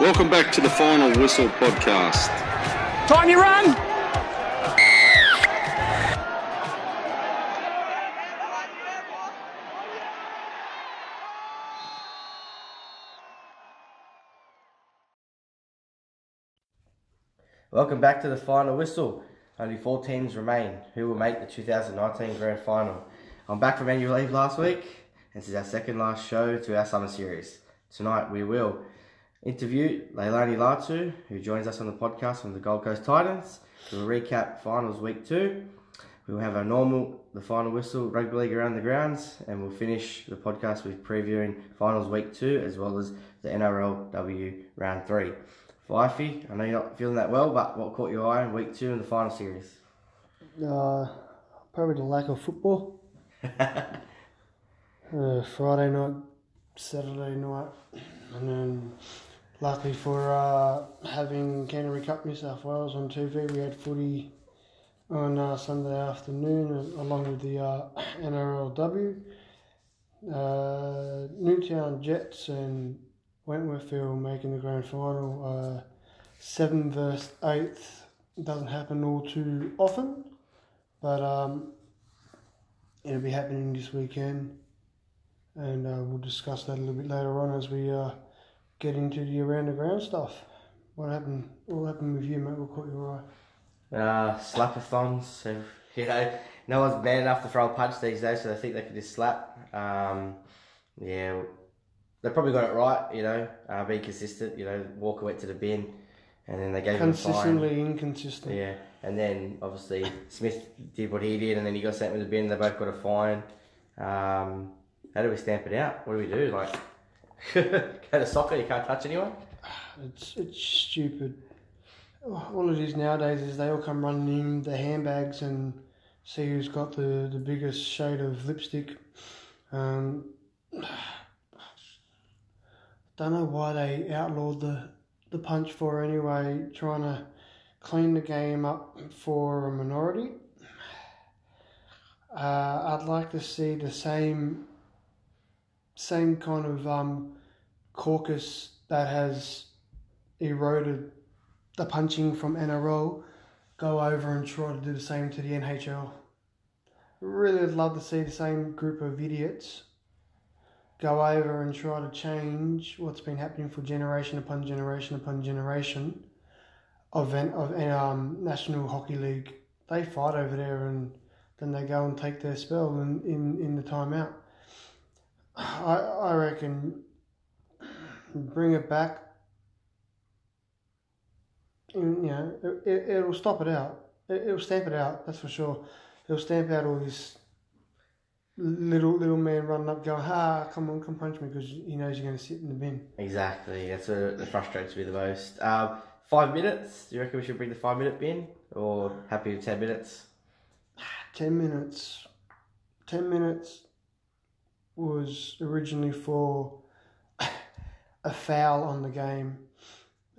Welcome back to the Final Whistle podcast. Time you run! Welcome back to the final whistle. Only four teams remain who will make the 2019 Grand Final. I'm back from annual leave last week, and this is our second last show to our summer series. Tonight we will interview Leilani Latu, who joins us on the podcast from the Gold Coast Titans. We'll recap finals week two. We'll have our normal, the final whistle, rugby league around the grounds, and we'll finish the podcast with previewing finals week two as well as the NRLW round three. Fifey, I know you're not feeling that well, but what caught your eye in week two in the final series? Uh, probably the lack of football. uh, Friday night, Saturday night, and then luckily for uh, having Canterbury Cup New South Wales on TV, we had footy on uh, Sunday afternoon along with the uh, NRLW. Uh, Newtown Jets and Wentworthville making the grand final. Uh, seven versus eighth doesn't happen all too often, but um, it'll be happening this weekend, and uh, we'll discuss that a little bit later on as we get into the around the ground stuff. What happened? What happened with you, mate? What caught your eye? Uh, slapathons. So, you know, no one's man enough to throw a punch these days, so they think they can just slap. Um, yeah, they probably got it right. You know, uh, be consistent. You know, Walker went to the bin, and then they gave him a fine. Consistently inconsistent. Yeah, and then obviously Smith did what he did, and then he got sent with the bin. They both got a fine. Um, how do we stamp it out? What do we do? Like, go to soccer, you can't touch anyone. It's it's stupid. All it is nowadays is they all come running in their handbags and see who's got the, the biggest shade of lipstick. Um, don't know why they outlawed the, the punch for anyway, trying to clean the game up for a minority. Uh, I'd like to see the same same kind of um, caucus that has eroded the punching from NRL go over and try to do the same to the NHL. Really would love to see the same group of idiots go over and try to change what's been happening for generation upon generation upon generation of an, of an, um, National Hockey League. They fight over there and then they go and take their spell in, in, in the timeout. I, I reckon bring it back. And, you know, it, it, it'll stop it out. It, it'll stamp it out, that's for sure. It'll stamp out all this little little man running up going, ha, come on, come punch me because he knows you're going to sit in the bin. Exactly. That's what frustrates me the most. Um, five minutes. Do you reckon we should bring the five minute bin, or happy with ten minutes? 10 minutes. 10 minutes was originally for a foul on the game.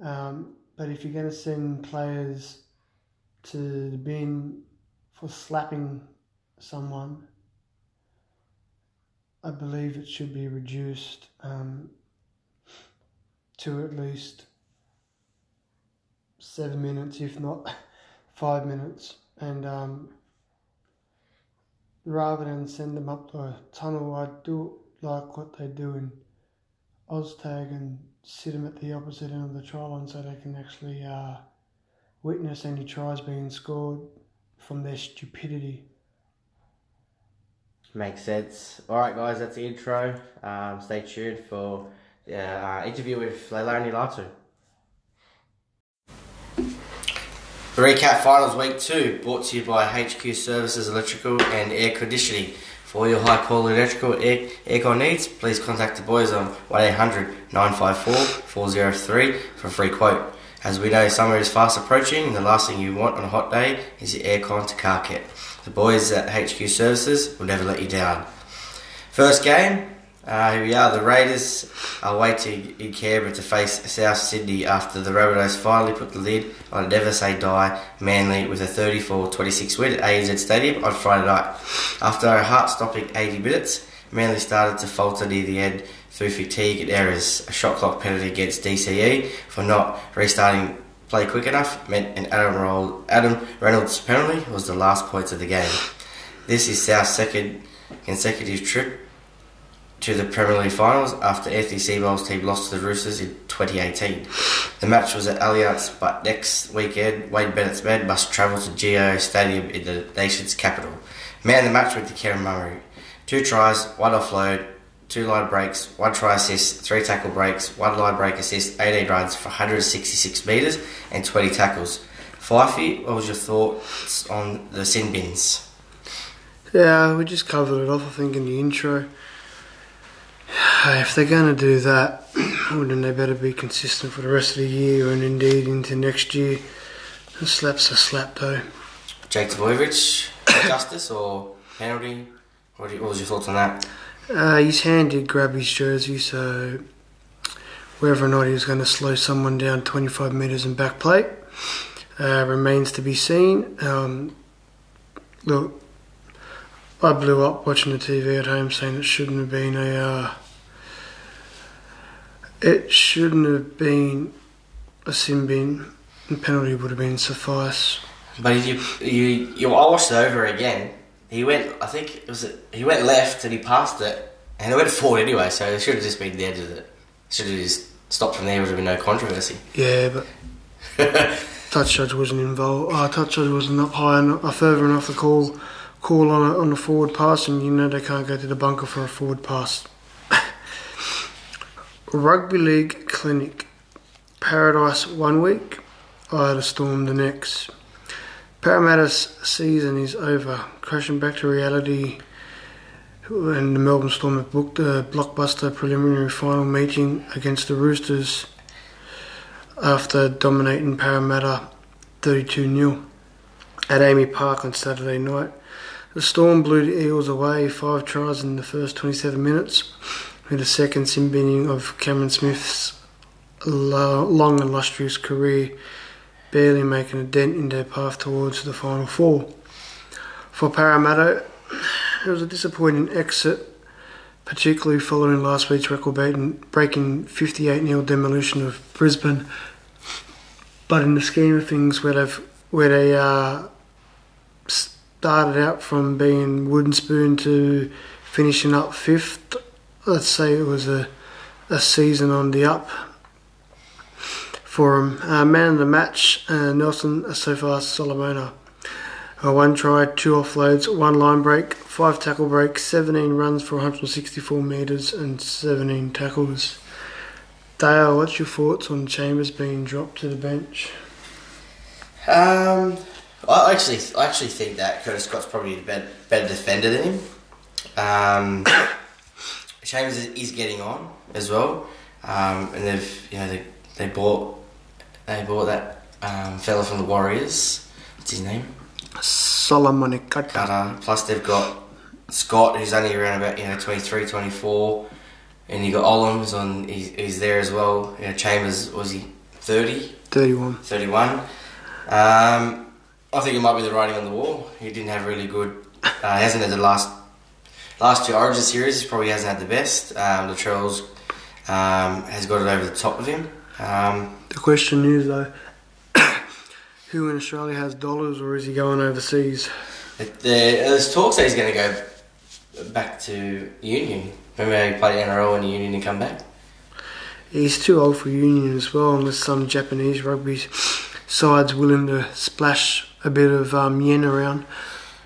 Um, but if you're going to send players to the bin for slapping someone, I believe it should be reduced um, to at least seven minutes, if not five minutes. And um, rather than send them up the tunnel, I do like what they do in Oztag and sit them at the opposite end of the try line so they can actually uh, witness any tries being scored from their stupidity. Makes sense. All right, guys, that's the intro. Um, stay tuned for the uh, interview with Leilani Latu. The recap finals week two brought to you by HQ Services Electrical and Air Conditioning. For all your high quality electrical air, aircon needs, please contact the boys on 1800 954 403 for a free quote. As we know, summer is fast approaching, and the last thing you want on a hot day is your aircon to car kit. The boys at HQ Services will never let you down. First game, uh, here we are. The Raiders are waiting in Canberra to face South Sydney after the Rabbitohs finally put the lid on never say die Manly with a 34-26 win at ANZ Stadium on Friday night. After a heart-stopping 80 minutes, Manly started to falter near the end, through fatigue and errors. A shot clock penalty against DCE for not restarting play quick enough meant an Adam, Roll, Adam Reynolds penalty was the last points of the game. This is South's second consecutive trip to the preliminary finals after Anthony Seibold's team lost to the Roosters in 2018. The match was at Allianz, but next weekend, Wayne Bennett's men must travel to GIO Stadium in the nation's capital. Man the match went to Kieran Murray. Two tries, one offload, two line breaks, one try assist, three tackle breaks, one line break assist, 18 runs for 166 metres and 20 tackles. Fifey, what was your thoughts on the sin bins? Yeah, we just covered it off, I think, in the intro. If they're going to do that, wouldn't they better be consistent for the rest of the year and indeed into next year. A slap's a slap, though. Jake Trbojevic, justice or penalty? What, you, what was your thoughts on that? Uh, his hand did grab his jersey, so whether or not he was going to slow someone down 25 metres in back plate uh, remains to be seen. Um, look, I blew up watching the TV at home saying it shouldn't have been a. Uh, it shouldn't have been a sin bin. The penalty would have been suffice. But you, you, you, I watched it over again. He went, I think it was, he went left and he passed it, and it went forward anyway. So it should have just been the edge of it. Should have just stopped from there. Would have been no controversy. Yeah, but touch judge wasn't involved. Oh, touch judge wasn't up high enough, uh, further enough to call call on a, on a forward pass, and you know they can't go to the bunker for a forward pass. Rugby league clinic, Paradise one week, Isla Storm the next. Parramatta's season is over, crashing back to reality. And the Melbourne Storm have booked a blockbuster preliminary final meeting against the Roosters after dominating Parramatta 32 0 at AAMI Park on Saturday night. The Storm blew the Eels away, five tries in the first 27 minutes, with a second sin binning of Cameron Smith's long and illustrious career, barely making a dent in their path towards the final four. For Parramatta, it was a disappointing exit, particularly following last week's record breaking 58 0 demolition of Brisbane. But in the scheme of things, where they've where they uh, started out from being wooden spoon to finishing up fifth, let's say it was a a season on the up for him. Uh, man of the match, uh, Nelson Asofa Solomona. Uh, one try, two offloads, one line break, five tackle breaks, 17 runs for 164 metres, and 17 tackles. Dale, what's your thoughts on Chambers being dropped to the bench? Um, I actually, I actually think that Curtis Scott's probably a better, better defender than him. Um, Chambers is getting on as well, um, and they've, you know, they, they bought, they bought that um, fella from the Warriors. What's his name? Solomon Kata. Kata. Plus they've got Scott, who's only around about you know 23, 24. and you got Olam's on. He's, he's there as well. You know, Chambers was he 30? 31. 31. Um, I think it might be the writing on the wall. He didn't have really good. Uh, he hasn't had the last last two Origin series. He probably hasn't had the best. Um, Latrell's um, has got it over the top of him. Um, The question is though, who in Australia has dollars, or is he going overseas? it- there- there's talks that he's going to go back to Union. Remember he played NRL in the Union and come back? He's too old for Union as well, unless some Japanese rugby side's willing to splash a bit of um, yen around.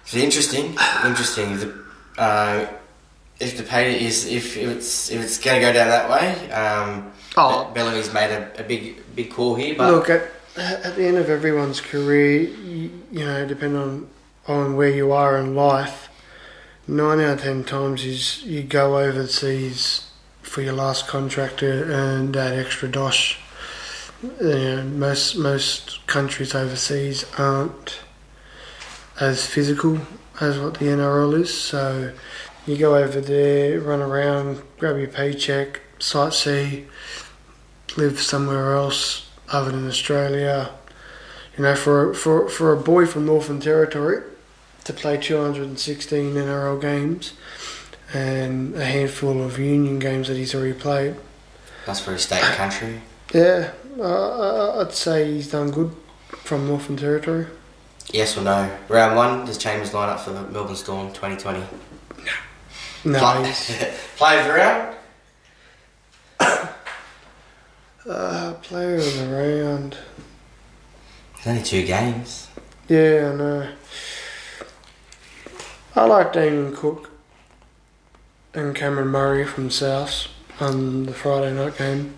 It's interesting. Interesting. If the, uh, if the pay is if, if it's if it's going to go down that way, um, Oh. Bellamy's made a, a big big call here. But Look, at, at the end of everyone's career, you, you know, depending on, on where you are in life, nine out of ten times is you go overseas for your last contract to earn that extra dosh. You know, most most countries overseas aren't as physical as what the NRL is, so you go over there, run around, grab your paycheck, sightsee, live somewhere else other than Australia. You know, for for for a boy from Northern Territory to play 216 NRL games and a handful of union games that he's already played. That's for a state country. Yeah, uh, I'd say he's done good from Northern Territory. Yes or no? Round one, does Chambers line up for the Melbourne Storm 2020? No, Play, he's play of the round? uh, player of the round. There's only two games. Yeah, I know. I like Damien Cook and Cameron Murray from South on the Friday night game.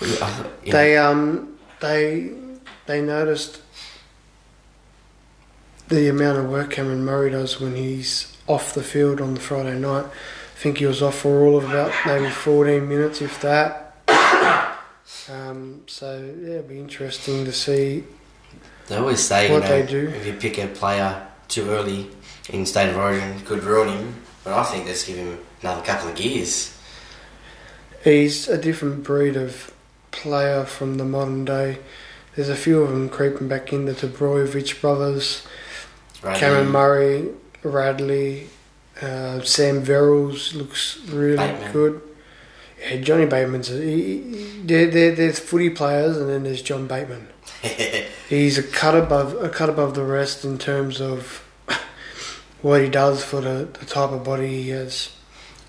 Yeah. They um they they noticed the amount of work Cameron Murray does when he's off the field on the Friday night. I think he was off for all of about maybe 14 minutes, if that. Um, so yeah, it'll be interesting to see. They always say, you know, they do. if you pick a player too early in state of origin, it could ruin him. But I think let's give him another couple of years. He's a different breed of player from the modern day. There's a few of them creeping back in the Trbojevic brothers, Radley, Cameron Murray, Radley, uh, Sam Verrills looks really Bateman. good. Yeah, Johnny Bateman's a, he, he- there, there, there's footy players and then there's John Bateman. He's a cut above a cut above the rest in terms of what he does for the, the type of body he has.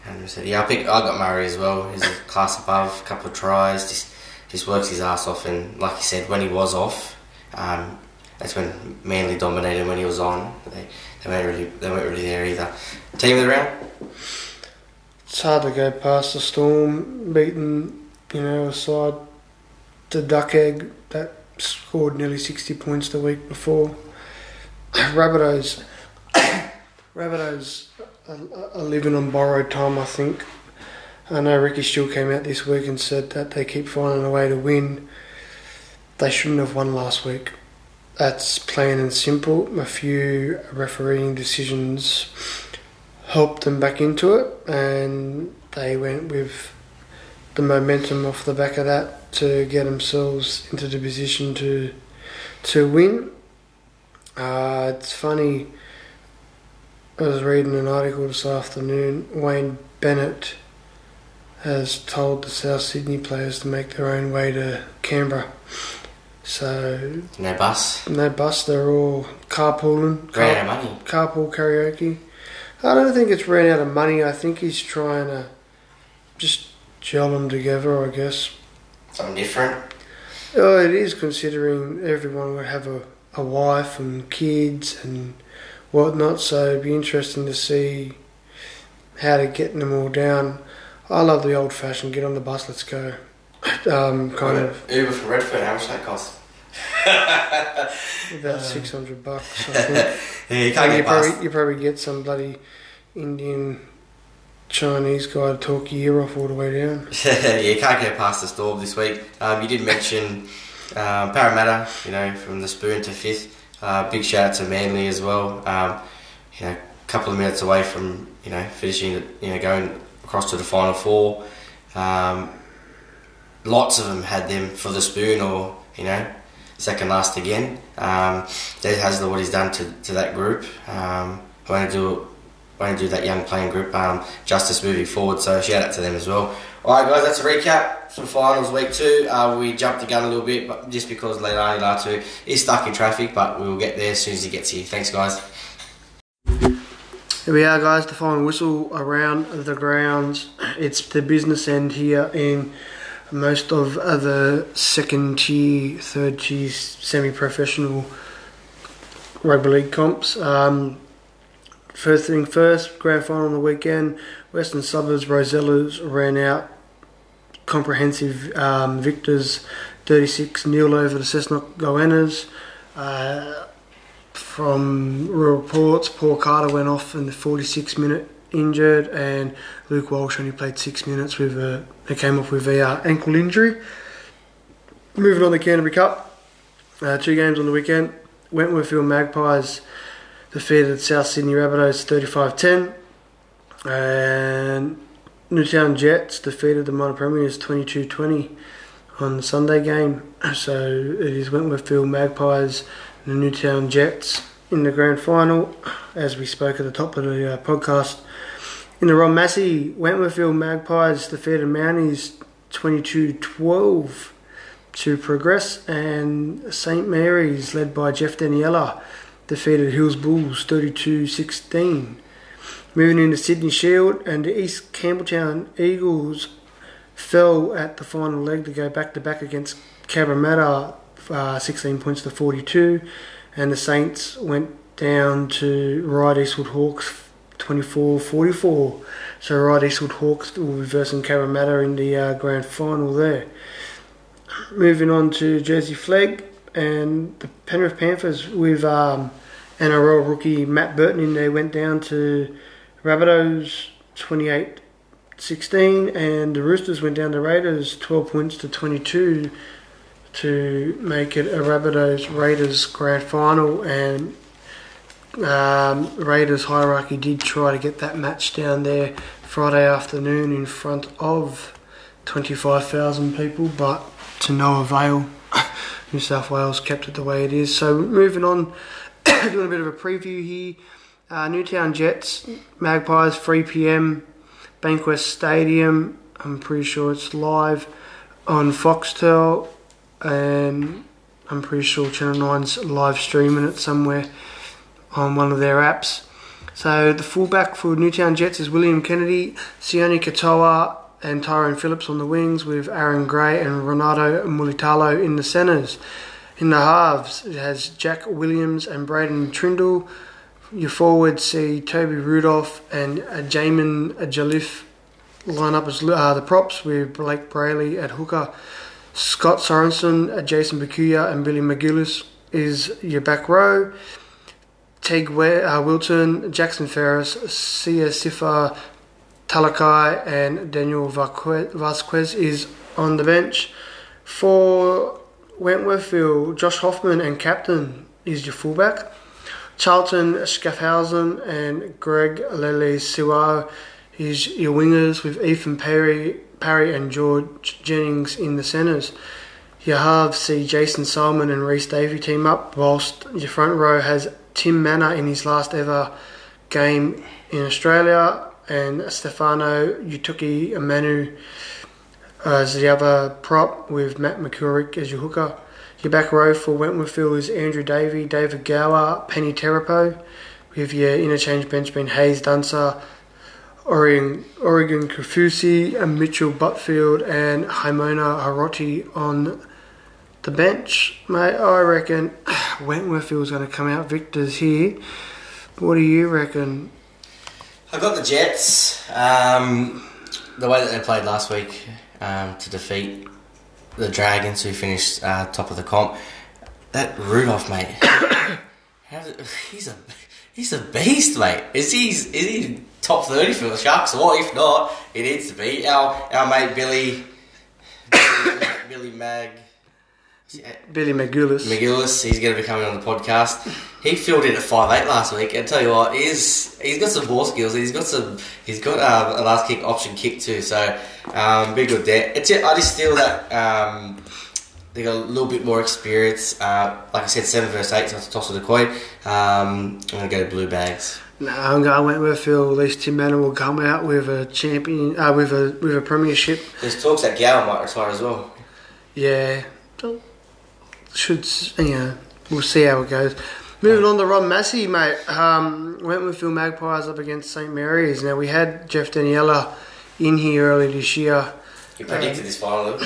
And said, yeah, I pick. I got Murray as well. He's a class above, a couple of tries, just just works his ass off. And like you said, when he was off, um, that's when Manly dominated. When he was on, they, they weren't really they weren't really there either. Team of the round, It's hard to go past the storm, beating, you know, a side, the Duck Egg that scored nearly 60 points the week before. Rabbitohs, Rabbitohs are, are living on borrowed time, I think. I know Ricky Steele came out this week and said that they keep finding a way to win. They shouldn't have won last week. That's plain and simple. A few refereeing decisions helped them back into it, and they went with the momentum off the back of that to get themselves into the position to to win. Uh, it's funny. I was reading an article this afternoon. Wayne Bennett has told the South Sydney players to make their own way to Canberra. So no bus, no bus. They're all carpooling. ran out of money. carpool karaoke. I don't think it's ran out of money. I think he's trying to just gel them together. I guess. Something different. Oh, it is considering everyone would have a, a wife and kids and whatnot. So it'd be interesting to see how to get them all down. I love the old fashioned get on the bus, let's go. Um, kind of Uber from Redfern. How much that cost? about six hundred bucks. Yeah, you can't you get past. probably you probably get some bloody Indian Chinese guy to talk your ear off all the way down. yeah, you can't get past the storm this week. Um, you did mention um, Parramatta, you know, from the spoon to fifth. Uh, big shout out to Manly as well. Um, you know, a couple of minutes away from you know finishing, you know, going across to the final four. Um, lots of them had them for the spoon or you know second last again. Um, Des Hasler, what he's done to, to that group. Um, I want to do want to do that young playing group um, justice moving forward. So shout out to them as well. All right, guys, that's a recap for finals week two. Uh, we jumped the gun a little bit, but just because Leilani Latu is stuck in traffic, but we will get there as soon as he gets here. Thanks, guys. Here we are, guys. The final whistle around the grounds. It's the business end here in most of the second tier, third tier, semi-professional rugby league comps. Um, first thing first, grand final on the weekend. Western Suburbs Rosellas ran out comprehensive um, victors, 36 0 over the Cessnock Goannas. Uh, from reports, Paul Carter went off in the 46 minute injured, and Luke Walsh only played six minutes with a. They came off with a uh, ankle injury. Moving on the Canterbury Cup, uh, two games on the weekend. Wentworthville Magpies defeated South Sydney Rabbitohs 35-10, and Newtown Jets defeated the Minor Premiers 22-20 on the Sunday game. So it is Wentworthville Magpies the Newtown Jets in the grand final. As we spoke at the top of the uh, podcast, In the Ron Massey, Wentworthville Magpies defeated Mounties 22-12 to progress, and St Mary's, led by Jeff Daniela, defeated Hills Bulls 32-16. Moving into Sydney Shield, and the East Campbelltown Eagles fell at the final leg to go back to back against Cabramatta, uh, 16 points to 42, and the Saints went down to Ryde Eastwood Hawks 24 44. So Ryde Eastwood Hawks will be versing Cabramatta in the uh, grand final there. Moving on to Jersey Flag and the Penrith Panthers with um, NRL rookie Matt Burton in there went down to Rabbitohs 28 16 and the Roosters went down to Raiders 12 points to 22 to make it a Rabbitohs Raiders grand final and um, Raiders hierarchy did try to get that match down there Friday afternoon in front of 25,000 people, but to no avail. New South Wales kept it the way it is. So moving on, doing a bit of a preview here. Uh, Newtown Jets, Magpies, 3 p.m. Bankwest Stadium. I'm pretty sure it's live on Foxtel, and I'm pretty sure Channel 9's live streaming it somewhere on one of their apps. So the fullback for Newtown Jets is William Kennedy, Sione Katoa, and Tyrone Phillips on the wings, with Aaron Gray and Renato Mulitalo in the centres. In the halves, it has Jack Williams and Braden Trindall. Your forwards see Toby Rudolph and uh, Jamin Jalif line up as uh, the props, with Blake Brailey at hooker. Scott Sorensen, uh, Jason Bakuya, and Billy McGillis is your back row. Teague uh, Wilton, Jackson Ferris, Sia Sifa Talakai, and Daniel Vasquez is on the bench. For Wentworthville, Josh Hoffman and captain is your fullback. Charlton Schaffhausen and Greg Lele Siwa is your wingers with Ethan Perry, Parry and George Jennings in the centres. Your halves see Jason Solomon and Reese Davey team up, whilst your front row has Tim Mannah in his last ever game in Australia, and Stefano Utoikamanu as the other prop with Matt McCurrick as your hooker. Your back row for Wentworthville is Andrew Davey, David Gower, Penny Terapo, with your interchange bench being Hayes Dunser, Oregon, Oregon Kafusi, and Mitchell Butfield, and Haimona Haroti on the bench, mate, I reckon Wentworthville's going to come out victors here. What do you reckon? I've got the Jets. Um, the way that they played last week um, to defeat the Dragons, who finished uh, top of the comp. That Rudolph, mate, he's a he's a beast, mate. Is he is he top thirty for the Sharks or what? If not, he needs to be. Our our mate Billy Billy, Billy Mag Billy McGillis. McGillis, he's going to be coming on the podcast. He filled in at five eight last week, and tell you what, he's he's got some ball skills. He's got some. He's got um, a last kick option kick too. So um, big good there. It's I just feel that um, they got a little bit more experience. Uh, like I said, seven versus eight. So it's a toss of the coin. Um, I'm going to go to blue bags. No, I'm going Wentworthville. At least Tim Mannah will come out with a champion, uh, with a with a premiership. There's talks that Gower might retire as well. Yeah, should you know we'll see how it goes. Moving on to Ron Massey, mate. Um, Wentworthville Magpies up against St Mary's. Now we had Jeff Daniela in here early this year. He predicted this final.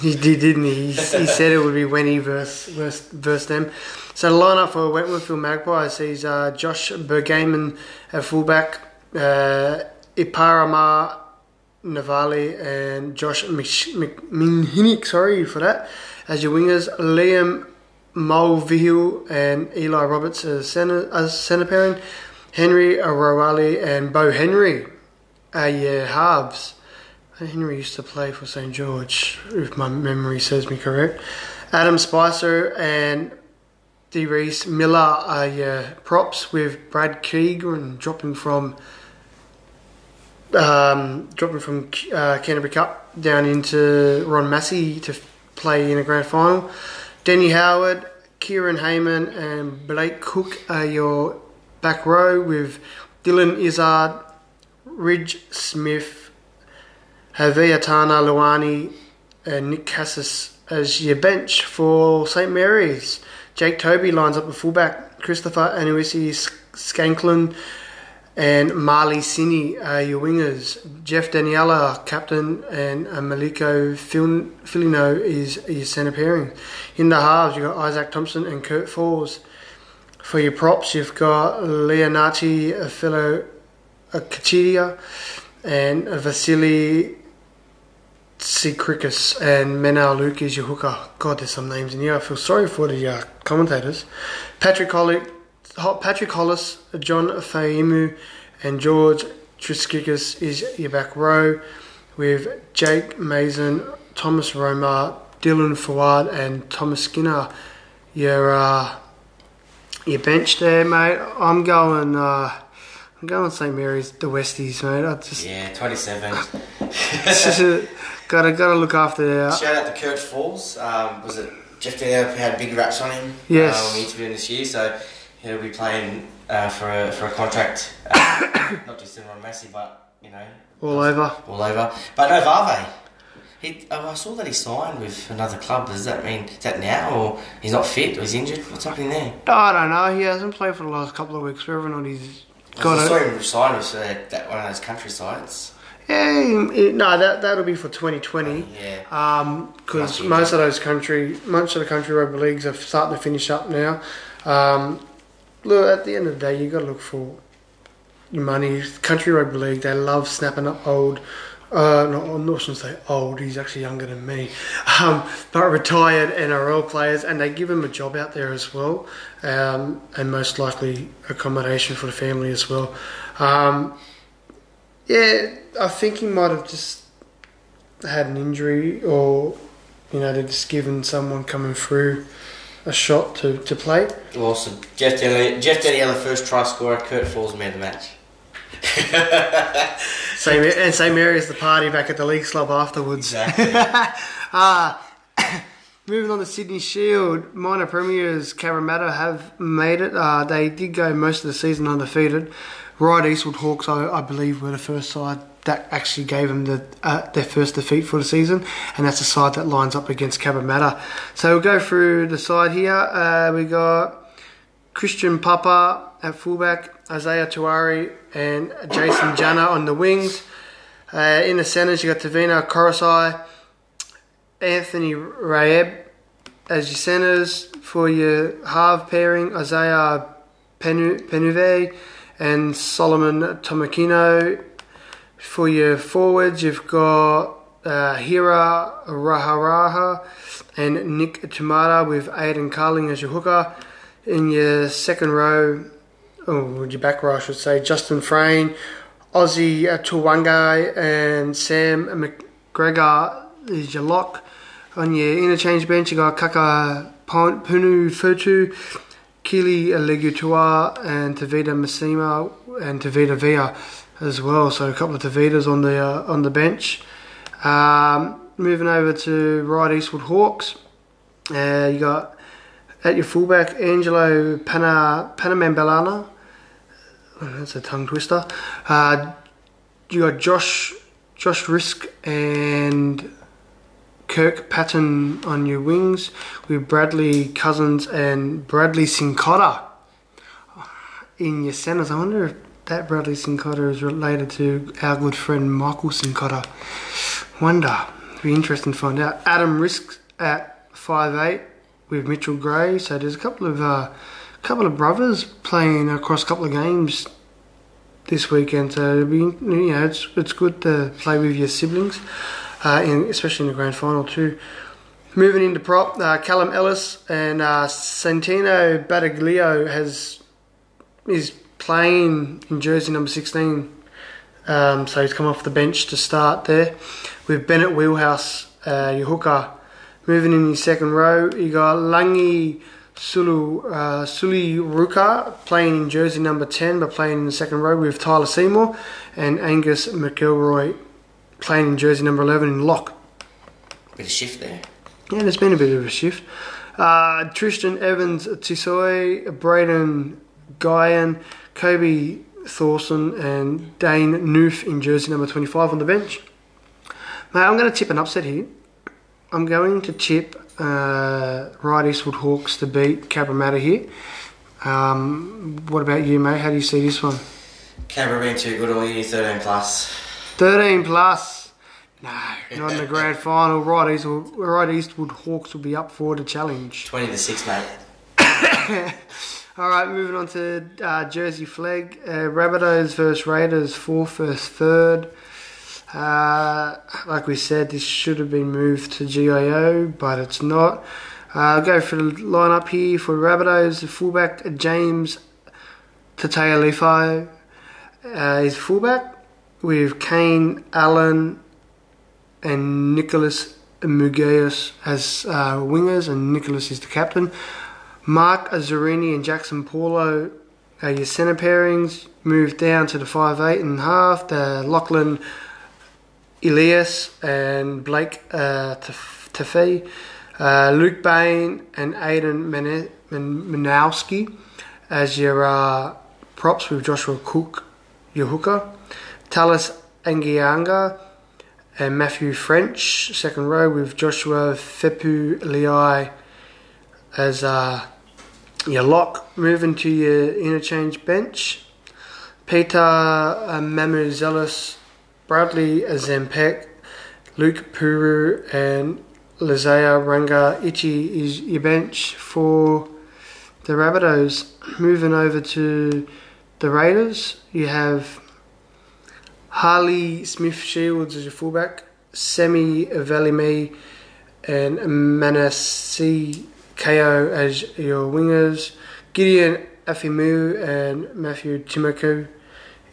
He did, didn't he? He, said it would be Wenny versus, versus, versus them. So the lineup for Wentworthville Magpies sees uh, Josh Bergaman at fullback, uh, Iparama Navali and Josh Minhinik, sorry for that, as your wingers. Liam Mulvihill and Eli Roberts as centre, as centre pairing. Henry Arawali and Bo Henry are your halves. Henry used to play for St George, if my memory serves me correct. Adam Spicer and D. Reese Miller are your props with Brad Keegan dropping from um, dropping from uh, Canterbury Cup down into Ron Massey to play in a grand final. Denny Howard, Kieran Heyman, and Blake Cook are your back row with Dylan Izzard, Ridge Smith, Haviatana Luani, and Nick Cassis as your bench for St Mary's. Jake Toby lines up the fullback. Christopher Anuisi Skanklin and Marley Sini are your wingers. Jeff Daniela, captain, and uh, Maliko Filino is your centre pairing. In the halves, you've got Isaac Thompson and Kurt Falls. For your props, you've got Leonati Philo Kachidia and Vasily Sikrikis and Menal Luke is your hooker. God, there's some names in here. I feel sorry for the uh, commentators. Patrick Holly, Patrick Hollis, John Faimu, and George Triskikis is your back row with Jake Mason, Thomas Roma, Dylan Fawad, and Thomas Skinner. Your uh, your bench there, mate. I'm going. Uh, I'm going St Mary's, the Westies, mate. I just Yeah, 27. gotta gotta look after. Shout out to Kurt Falls. Um, was it Jeff Daniel had big raps on him? Yes. Uh, when we interviewed him this year, so he'll be playing uh, for a for a contract, uh, not just in Ron Massey, but you know all over. all over. But no, Varve. He, oh, I saw that he signed with another club. Does that mean is that now, or he's not fit, or he's injured? What's happening there? I don't know. He hasn't played for the last couple of weeks. Whether or not he's got I it. saw him sign with uh, that one of those country sides. Yeah, no, that that'll be for 2020. Yeah. because Must most of those country, most of the country rugby leagues are starting to finish up now. Um, look, at the end of the day, you got to look for your money. Country rugby league, they love snapping up old. Uh, not, I'm not going to say old. He's actually younger than me, um, but retired NRL players, and they give him a job out there as well, um, and most likely accommodation for the family as well. Um, yeah, I think he might have just had an injury or you know they've just given someone coming through a shot to, to play Awesome. Jeff Daniela, Jeff Daniela, first try scorer. Kurt Falls man of the match. same and same area as the party back at the league club afterwards Exactly. Ah, moving on to Sydney Shield minor premiers Cabramatta have made it uh, they did go most of the season undefeated Ryde Eastwood Hawks I, I believe were the first side that actually gave them the, uh, their first defeat for the season, and that's the side that lines up against Cabramatta. So we'll go through the side here. Uh, we got Christian Papa at fullback, Isaiah Tuari and Jason Jana on the wings. Uh, in the centres, you got Tavina Korosai, Anthony Raeb as your centres. For your half pairing, Isaiah Penu- Penuve and Solomon Tomakino. For your forwards, you've got uh, Hira Raharaha and Nick Tumara with Aidan Carling as your hooker. In your second row, oh, your back row, I should say, Justin Frayne, Ozzy Tuwangai, and Sam McGregor is your lock. On your interchange bench, you got Kaka Punu Futu, Kili Legutua, and Tavita Masima, and Tavita Via as well. So a couple of Tavitas on the uh, on the bench. Um, moving over to Ryde Eastwood Hawks, uh, you got at your fullback Angelo Pana That's a tongue twister. Uh, you got Josh Josh Risk and Kirk Patton on your wings with Bradley Cousins and Bradley Sincotta in your centres. I wonder if that Bradley Sincotta is related to our good friend Michael Sincotta. Wonder. It'd Be interesting to find out. Adam Risk at five eight with Mitchell Gray. So there's a couple of uh, couple of brothers playing across a couple of games this weekend. So it'll be you know it's it's good to play with your siblings, uh, in, especially in the grand final too. Moving into prop, uh, Callum Ellis and uh, Santino Battaglio has is playing in jersey number 16. Um, so he's come off the bench to start there. With Bennett Wheelhouse, uh, your hooker. Moving in your second row, you got Langi Sulu, uh, Suli Ruka playing in jersey number 10 but playing in the second row with Tyler Seymour. And Angus McElroy playing in jersey number 11 in lock. Bit of shift there. Yeah, there's been a bit of a shift. Uh, Tristan Evans, Tisoy, Braden Guyan, Kobe Thorson and Dane Noof in jersey number 25 on the bench. Mate, I'm going to tip an upset here. I'm going to tip uh, Ryde Eastwood Hawks to beat Cabramatta here. Um, what about you, mate? How do you see this one? Canberra been too good all year, 13 plus. 13 plus. No, not in the grand final. Ryde Eastwood, Ryde Eastwood Hawks will be up for the challenge. 20 to 6, mate. All right, moving on to uh, Jersey Flag. Uh, Rabbitohs versus Raiders, fourth versus third. Uh, like we said, this should have been moved to GIO, but it's not. Uh, I'll go for the lineup here for Rabbitohs. The fullback James Tatealifo uh, is fullback with Kane Allen and Nicholas Mugeus as uh, wingers, and Nicholas is the captain. Mark Azzarini and Jackson Paulo are your centre pairings. Move down to the five eight and half. The Lachlan Elias and Blake uh. Uh, Luke Bain and Aidan Manowski as your uh, props with Joshua Cook, your hooker. Talis Engianga and Matthew French, second row with Joshua Fepu Liai as uh, your lock. Moving to your interchange bench. Peter uh, Mamuzelis, Bradley Zempek, Luke Puru, and Lizaya Ranga Ichi is your bench for the Rabbitohs. Moving over to the Raiders, you have Harley Smith Shields as your fullback, Semi Valime and Manassi KO as your wingers, Gideon Afimu and Matthew Timoko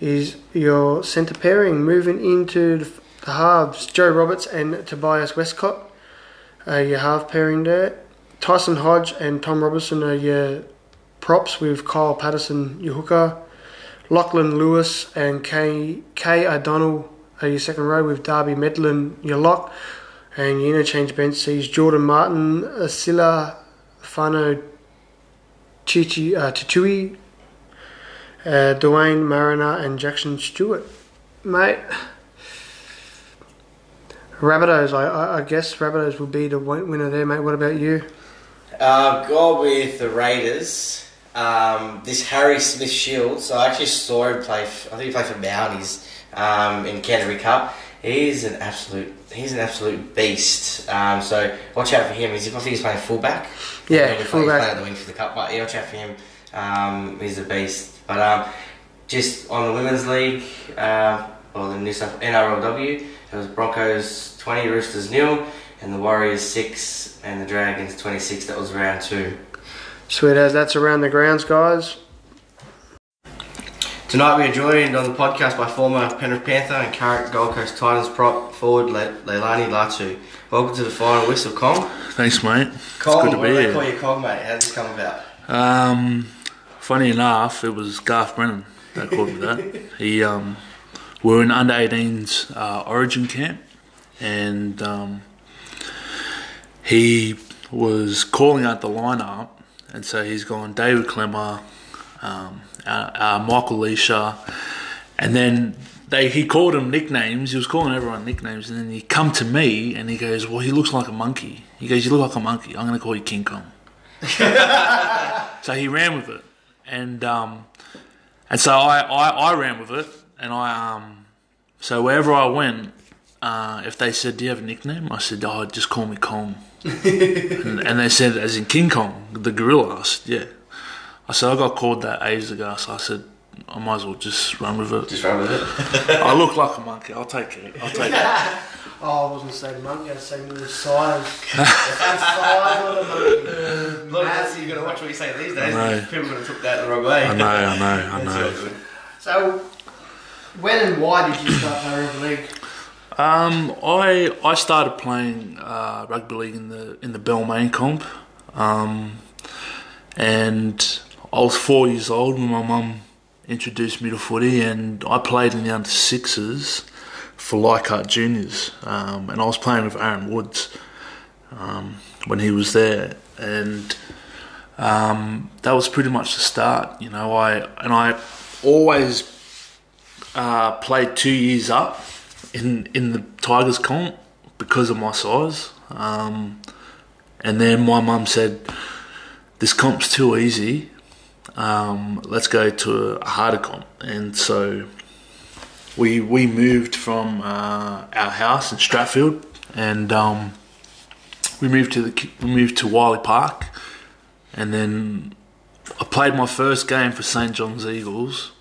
is your centre pairing. Moving into the, the halves, Joe Roberts and Tobias Westcott are your half pairing there. Tyson Hodge and Tom Robertson are your props with Kyle Patterson, your hooker. Lachlan Lewis and Kay, Kay O'Donnell are your second row with Darby Medlin, your lock. And your interchange bench sees Jordan Martin, Asila Fano Chichi uh, Tutui, uh, Dwayne Mariner, and Jackson Stewart. Mate, Rabbitohs, I, I, I guess Rabbitohs will be the win- winner there, mate. What about you? Uh, go with the Raiders. Um, this Harley Smith Shields, I actually saw him play. For, I think he played for Mounties um, in Canterbury Cup. He's an absolute. He's an absolute beast. Um, so watch out for him. He's, I think he's playing fullback. Yeah, I think he's playing- fullback. He's playing at the wing for the cup. But yeah, watch out for him. Um, he's a beast. But um, just on the women's league, uh, or the New South NRLW, it was Broncos twenty, Roosters nil, and the Warriors six, and the Dragons twenty six. That was round two. Sweet as that's around the grounds, guys. Tonight we are joined on the podcast by former Penrith Panther and current Gold Coast Titans prop forward Le- Leilani Latu. Welcome to the final whistle, Kong. Thanks, mate. Kong, it's good to what be do they here. call you Kong, mate? How did this come about? Um, funny enough, it was Garth Brennan that called me that. He, um, we were in under 18s uh, Origin camp, and um, he was calling out the lineup, and so he's gone David Klemmer, um, uh, uh, Michael Leisha, and then they he called him nicknames. He was calling everyone nicknames, and then he come to me and he goes, "Well, he looks like a monkey." He goes, "You look like a monkey. I'm going to call you King Kong." So he ran with it, and um, and so I, I, I ran with it, and I um, so wherever I went, uh, if they said, "Do you have a nickname?" I said, "Oh, just call me Kong," and, and they said, "As in King Kong, the gorilla." I said, "Yeah." I said, "I got called that ages ago," so I said, "I might as well just run with it." Just run with it. I look like a monkey. I'll take it. I'll take it. Oh, I wasn't saying monkey, I was saying the size. size of the monkey. Look, that's, you got to watch what you say these days. I know. People would have took that the wrong way. I know. I know. I know. So, when and why did you start playing rugby league? Um, I I started playing uh, rugby league in the in the Balmain comp, um, and I was four years old when my mum introduced me to footy, and I played in the under sixes for Leichhardt Juniors, um, and I was playing with Aaron Woods um, when he was there, and um, that was pretty much the start. You know, I and I always uh, played two years up in in the Tigers comp because of my size. Um, and then my mum said, "This comp's too easy. Um, let's go to a harder comp." And so we we moved from uh, our house in Strathfield, and um, we moved to the we moved to Wiley Park, and then I played my first game for St John's Eagles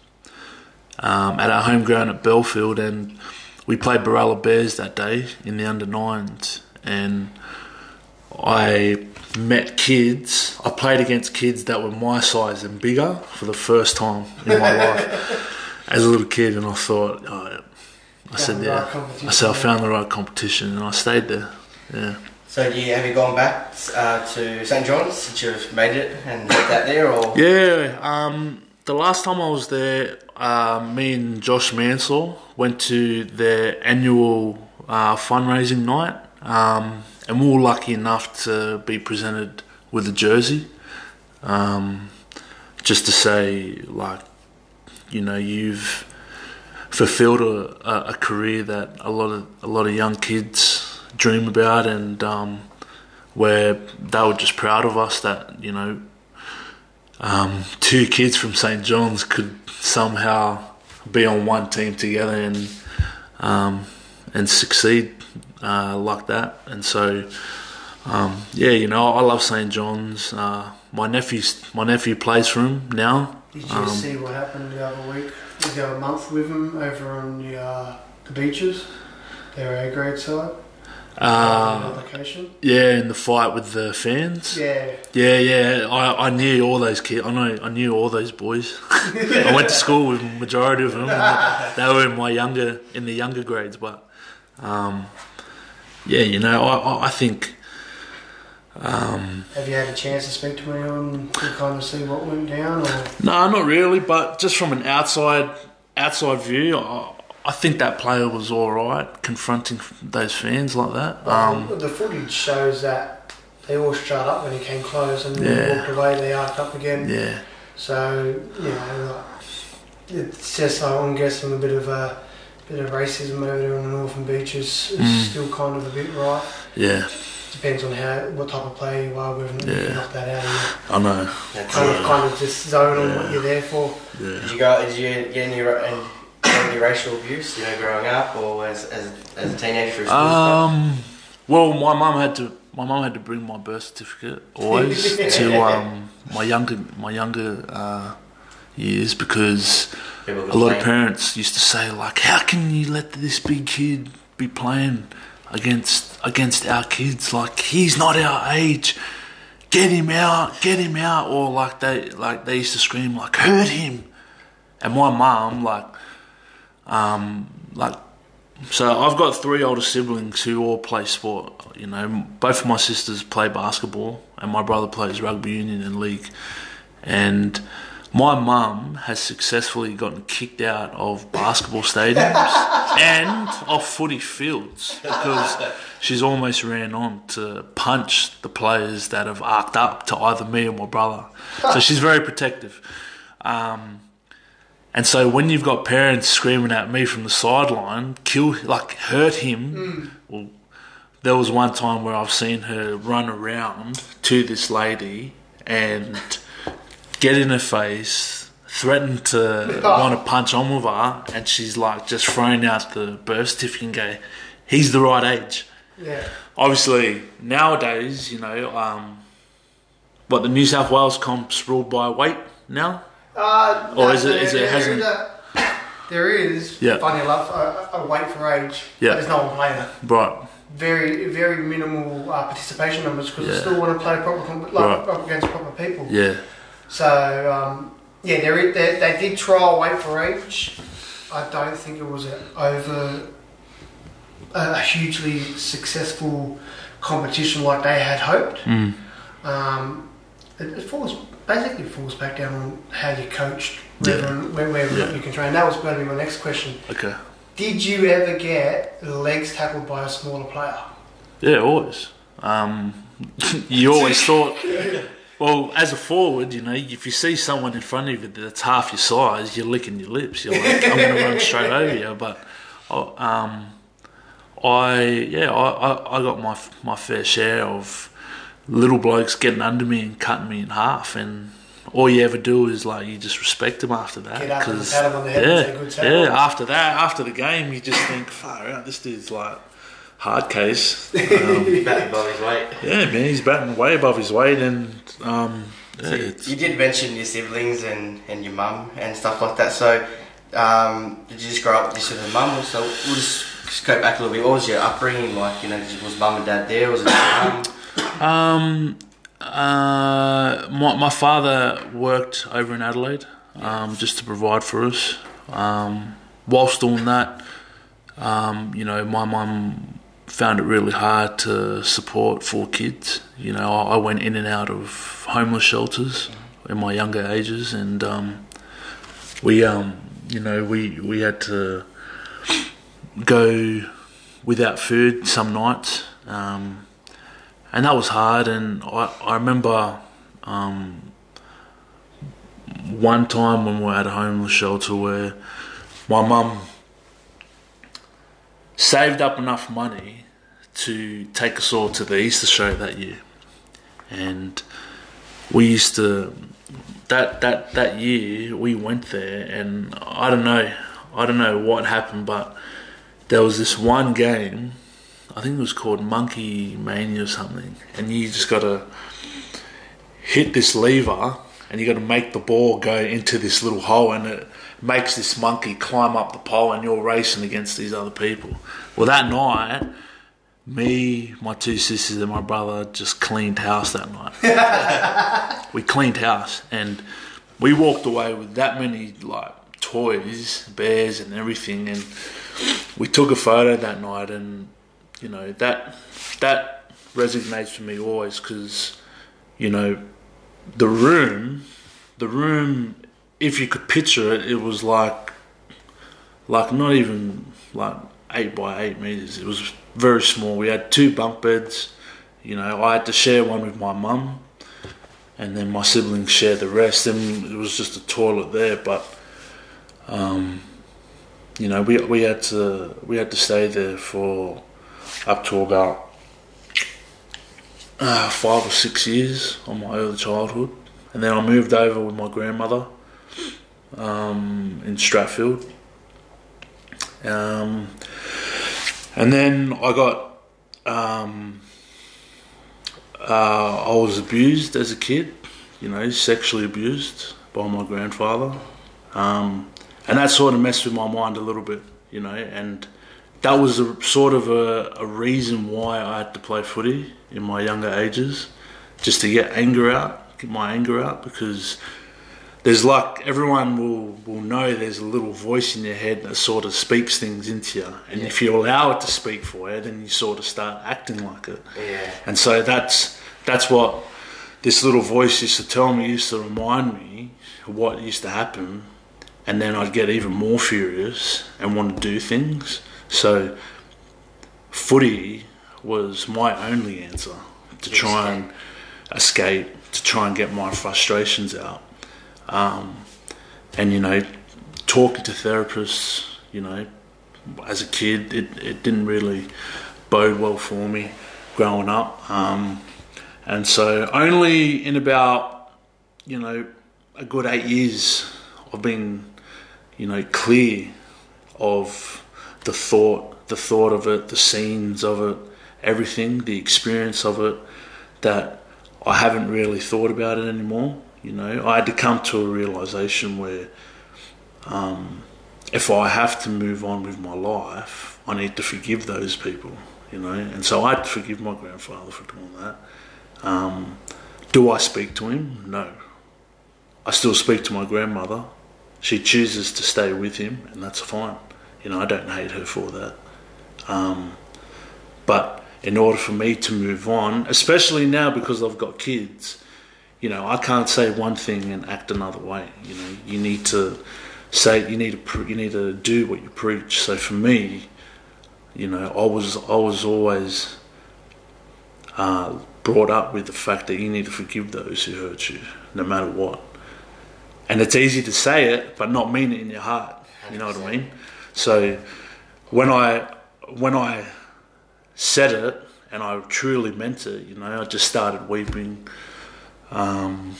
um, at our home ground at Belfield, and we played Berala Bears that day in the under nines, and I met kids. I played against kids that were my size and bigger for the first time in my life as a little kid, and I thought, oh, I said, the right yeah, competition, I said I found the right competition, and I stayed there. Yeah. So, do you, have you gone back uh, to St John's since you've made it and got that there, or Yeah, um, the last time I was there, uh, me and Josh Mansour went to their annual uh, fundraising night, um, and we were lucky enough to be presented with a jersey, um, just to say, like, you know, you've fulfilled a, a, career that a lot of a lot of young kids dream about, and um, where they were just proud of us that you know um, two kids from St John's could somehow be on one team together and um, and succeed uh, like that. And so, um, yeah, you know, I love St John's. Uh, my nephew's my nephew plays for him now. Did you Um, see what happened the other week, We the other month with him over on the, uh, the beaches? Their A grade side. Uh, yeah, in the fight with the fans. Yeah. Yeah, yeah. I, I knew all those kids. I know. I knew all those boys. I went to school with majority of them. They were in my younger in the younger grades, but um, yeah, you know, I, I, I think um, Have you had a chance to speak to anyone to kind of see what went down? Or no, not really. But just from an outside outside view, I, I think that player was all right confronting those fans like that. Um, the footage shows that they all shut up when he came close, and when Yeah. he walked away, they arced up again. yeah, So you know, like, it's just like, I'm guessing a bit of a bit of racism over there on the northern beaches is Mm. still kind of a bit right. yeah, Depends on how what type of player you are, whether or not Yeah. can knock that out. of I know. kind of kind of just zone on what you're there for. Yeah. Did you go? Did you get any, ra- and get any racial abuse? You know, growing up or as as, as a teenager through school? Um, well, my mum had to. My mum had to bring my birth certificate always to um, my younger my younger uh, years because a lot of parents used to say like, "How can you let this big kid be playing against against our kids? Like he's not our age. Get him out, get him out!" Or like they like they used to scream like, "Hurt him!" And my mum like, um, like so I've got three older siblings who all play sport. You know, both of my sisters play basketball, and my brother plays rugby union and league. And my mum has successfully gotten kicked out of basketball stadiums and off footy fields because she's almost ran on to punch the players that have arced up to either me or my brother. So she's very protective. Um, and so when you've got parents screaming at me from the sideline, kill, like hurt him. Well, there was one time where I've seen her run around to this lady and get in her face, threaten to want to punch on with her, and she's like just throwing out the birth certificate and go, "He's the right age." Yeah. Obviously, nowadays, you know, um, what the New South Wales comps ruled by weight now. Uh, Or no, is it- there- is it- hasn't- there is, Yeah. funny enough, a, a weight for age. Yeah. There's no one playing it. Right. Very, very minimal uh, participation numbers because Yeah. still want to play proper, like, Right. against proper people. Yeah. So, um, yeah, there they, they did trial weight for age. I don't think it was a over a hugely successful competition like they had hoped. Mm. Um, it, it falls basically falls back down on how you coached, Yeah. whether where, where Yeah. you can train. That was going to be my next question. Okay. Did you ever get legs tackled by a smaller player? Yeah, always. Um, you always thought Well, as a forward, you know, if you see someone in front of you that's half your size, you're licking your lips. You're like, I'm going to run straight over you. But, I- um, I yeah, I, I, I got my my fair share of little blokes getting under me and cutting me in half, and all you ever do is like you just respect them after that. Get up and 'cause- pat 'em on the head yeah, and "Good yeah. After that, after the game, you just think, far out, this dude's like hard case. Um, Batting above his weight. yeah, man, he's batting way above his weight, and um, yeah, So it's- you did mention your siblings and, and your mum and stuff like that. So, um, did you just grow up with your sort of mum? So, we'll just, just go back a little bit. What was your upbringing like? You know, did- was mum and dad there? Was it your mum? Um, uh, my, my father worked over in Adelaide um, just to provide for us. Um, whilst doing that, um, you know, my mum found it really hard to support four kids. You know, I, I went in and out of homeless shelters in my younger ages, and um, we, um, you know, we we had to go without food some nights. Um, and that was hard. And I, I remember um, one time when we were at a homeless shelter where my mum saved up enough money to take us all to the Easter show that year, and we used to that that that year we went there, and I don't know, I don't know what happened, but there was this one game I think it was called Monkey Mania or something, and you just got to hit this lever, and you got to make the ball go into this little hole, and it makes this monkey climb up the pole, and you're racing against these other people. Well, that night, me, my two sisters, and my brother just cleaned house that night. we cleaned house, and we walked away with that many like toys, bears, and everything, and we took a photo that night, and you know that that resonates for me always because you know the room the room if you could picture it it was like like not even like eight by eight meters. It was very small. We had two bunk beds. You know i had to share one with my mum and then my siblings shared the rest. And it was just a toilet there but um you know we we had to we had to stay there for up to about uh, five or six years on my early childhood, and then I moved over with my grandmother um, in Strathfield, um, and then I got um, uh, I was abused as a kid, you know, sexually abused by my grandfather, um, and that sort of messed with my mind a little bit, you know, and that was a, sort of a, a reason why I had to play footy in my younger ages, just to get anger out, get my anger out, because there's like everyone will will know there's a little voice in your head that sort of speaks things into you, and if you allow it to speak for you, then you sort of start acting like it. Yeah. And so that's that's what this little voice used to tell me, used to remind me of what used to happen, and then I'd get even more furious and want to do things. So footy was my only answer to try and escape, to try and get my frustrations out. Um, and you know, talking to therapists, you know, as a kid, it, it didn't really bode well for me growing up. Um, and so only in about, you know, a good eight years, I've been, you know, clear of the thought, the thought of it, the scenes of it, everything, the experience of it, that I haven't really thought about it anymore. You know, I had to come to a realization where um, if I have to move on with my life, I need to forgive those people. You know, and so I had to forgive my grandfather for doing that. Um, do I speak to him? No. I still speak to my grandmother. She chooses to stay with him, and that's fine. You know, I don't hate her for that. Um, but in order for me to move on, especially now because I've got kids, you know, I can't say one thing and act another way. You know, you need to say, you need to, pre- you need to do what you preach. So for me, you know, I was, I was always uh, brought up with the fact that you need to forgive those who hurt you, no matter what. And it's easy to say it, but not mean it in your heart. You know what I mean? So when I when I said it and I truly meant it, you know, I just started weeping. Um,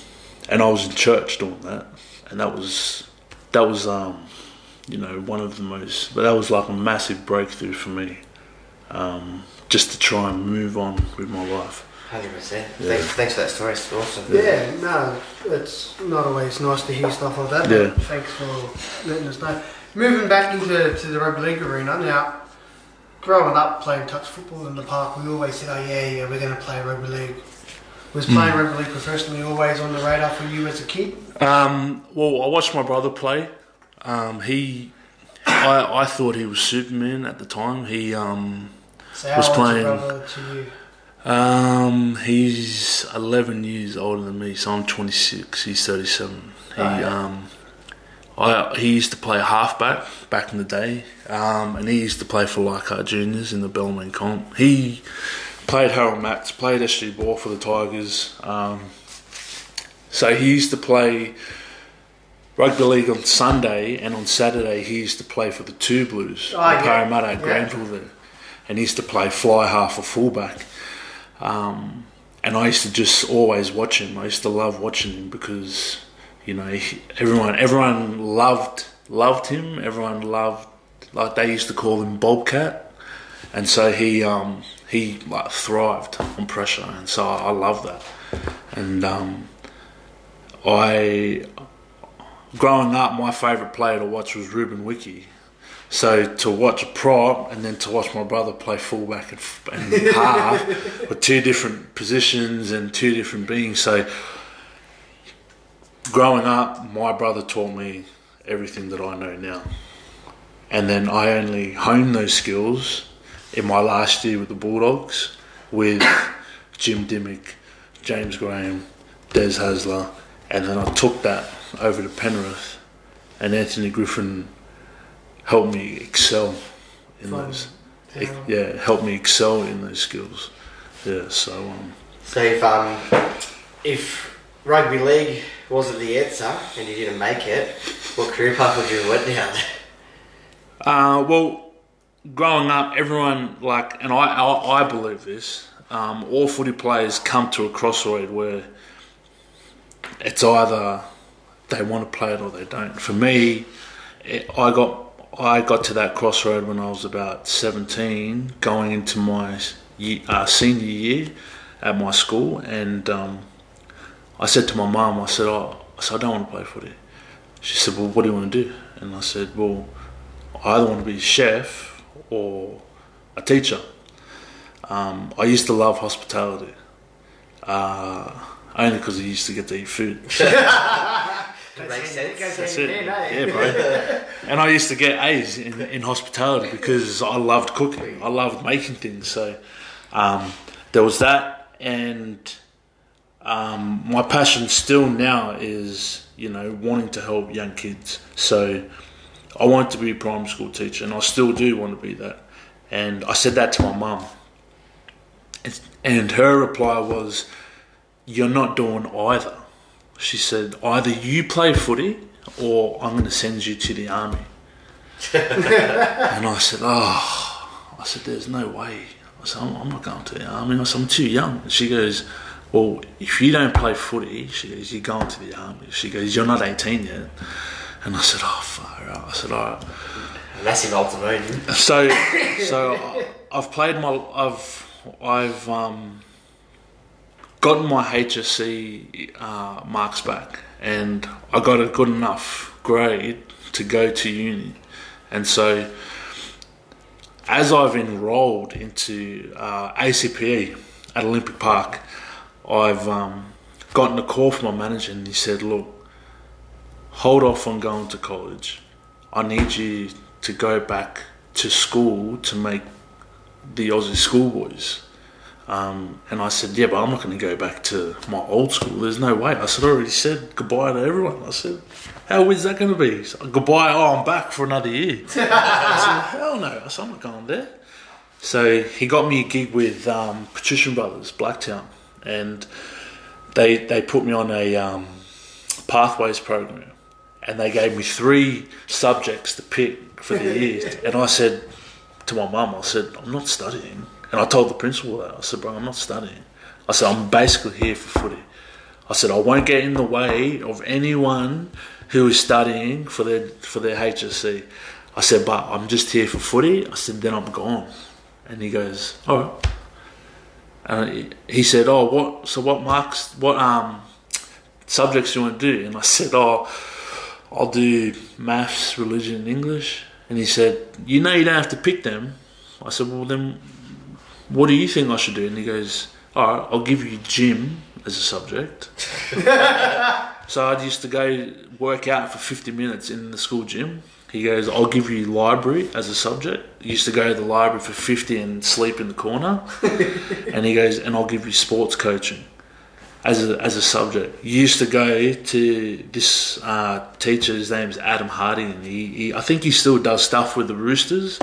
and I was in church doing that, and that was that was um, you know one of the most. But that was like a massive breakthrough for me, um, just to try and move on with my life. Hundred percent. Thanks, thanks for that story. It's awesome. Yeah, no, it's not always nice to hear stuff like that. Yeah. Thanks for letting us know. Moving back into to the rugby league arena now. Growing up playing touch football in the park, we always said, "Oh yeah, yeah, we're going to play rugby league." Was playing Hmm. rugby league professionally always on the radar for you as a kid? Um, well, I watched my brother play. Um, he, I, I thought he was Superman at the time. He, um, So Was playing- your brother to you? um, he's 11 years older than me, so I'm 26. He's 37. He, Oh, yeah. um, I, he used to play halfback back in the day, um, and he used to play for Leichhardt Juniors in the Balmain comp. He played Harold Matthews, played SG Ball for the Tigers. Um, so he used to play rugby league on Sunday, and on Saturday he used to play for the Two Blues, Oh, the yeah. Parramatta at Yeah. Granville there, and he used to play fly half or fullback. Um, and I used to just always watch him. I used to love watching him because you know everyone everyone loved loved him. Everyone loved like they used to call him Bobcat, and so he um, he like thrived on pressure, and so I, I love that. And um, I growing up, my favourite player to watch was Ruben Wiki. So to watch a prop and then to watch my brother play fullback and, and half were two different positions and two different beings. So growing up, my brother taught me everything that I know now. And then I only honed those skills in my last year with the Bulldogs with Jim Dymock, James Graham, Des Hasler, and then I took that over to Penrith, and Anthony Griffin helped me excel in From those. Penrith. Yeah, helped me excel in those skills. Yeah, so um, So if um, if rugby league wasn't the answer and you didn't make it, what career path would you have went down? Uh, well, growing up, everyone like, and I, I, I believe this. Um, all footy players come to a crossroad where it's either they want to play it or they don't. For me, it, I got I got to that crossroad when I was about seventeen, going into my uh, senior year at my school, and um, I said to my mum, I said, oh, I said I don't want to play footy. She said, well, what do you want to do? And I said, well. I either want to be a chef or a teacher. Um, I used to love hospitality, uh, only because I used to get to eat food. Makes sense. That's it. Yeah, bro. and I used to get A's in, in hospitality because I loved cooking. I loved making things. So um, there was that, and um, my passion still now is you know wanting to help young kids. So I wanted to be a primary school teacher, and I still do want to be that. And I said that to my mum, and, and her reply was, "You're not doing either." She said, "Either you play footy, or I'm going to send you to the army." and I said, "Oh," I said, "There's no way." I said, "I'm, I'm not going to the army." I said, "I'm too young." And she goes, "Well, if you don't play footy," she goes, "You're going to the army." She goes, "You're not 18 yet." And I said, "Oh, far out." I said, "All right." Massive ultimatum. So, so I- I've played my, I've, I've um, gotten my HSC uh, marks back, and I got a good enough grade to go to uni, and so as I've enrolled into uh, ACPE at Olympic Park, I've um, gotten a call from my manager, and he said, "Look, hold off on going to college. I need you to go back to school to make the Aussie schoolboys." Um, and I said, "Yeah, but I'm not going to go back to my old school. There's no way." I said, "I already said goodbye to everyone." I said, "How is that going to be?" So, goodbye. Oh, I'm back for another year. I said, "Hell no!" I said, "I'm not going there." So he got me a gig with um, Patrician Brothers, Blacktown, and they they put me on a um, pathways program, and they gave me three subjects to pick for the year, and I said to my mum, I said I'm not studying, and I told the principal that I said, bro, I'm not studying. I said I'm basically here for footy. I said I won't get in the way of anyone who is studying for their for their HSC. I said, but I'm just here for footy. I said, then I'm gone. And he goes, all right. And he- said, oh, what? So what marks? What um subjects do you want to do? And I said, oh, I'll do maths, religion, and English. And he said, you know, you don't have to pick them. I said, well, then, what do you think I should do? And he goes, all right, I'll give you gym as a subject. So I used to go work out for 50 minutes in the school gym. He goes, I'll give you library as a subject. I used to go to the library for 50 and sleep in the corner. and he goes, and I'll give you sports coaching as a, as a subject. You used to go to this uh, teacher, his name's Adam Hardy, and he, he, I think he still does stuff with the Roosters.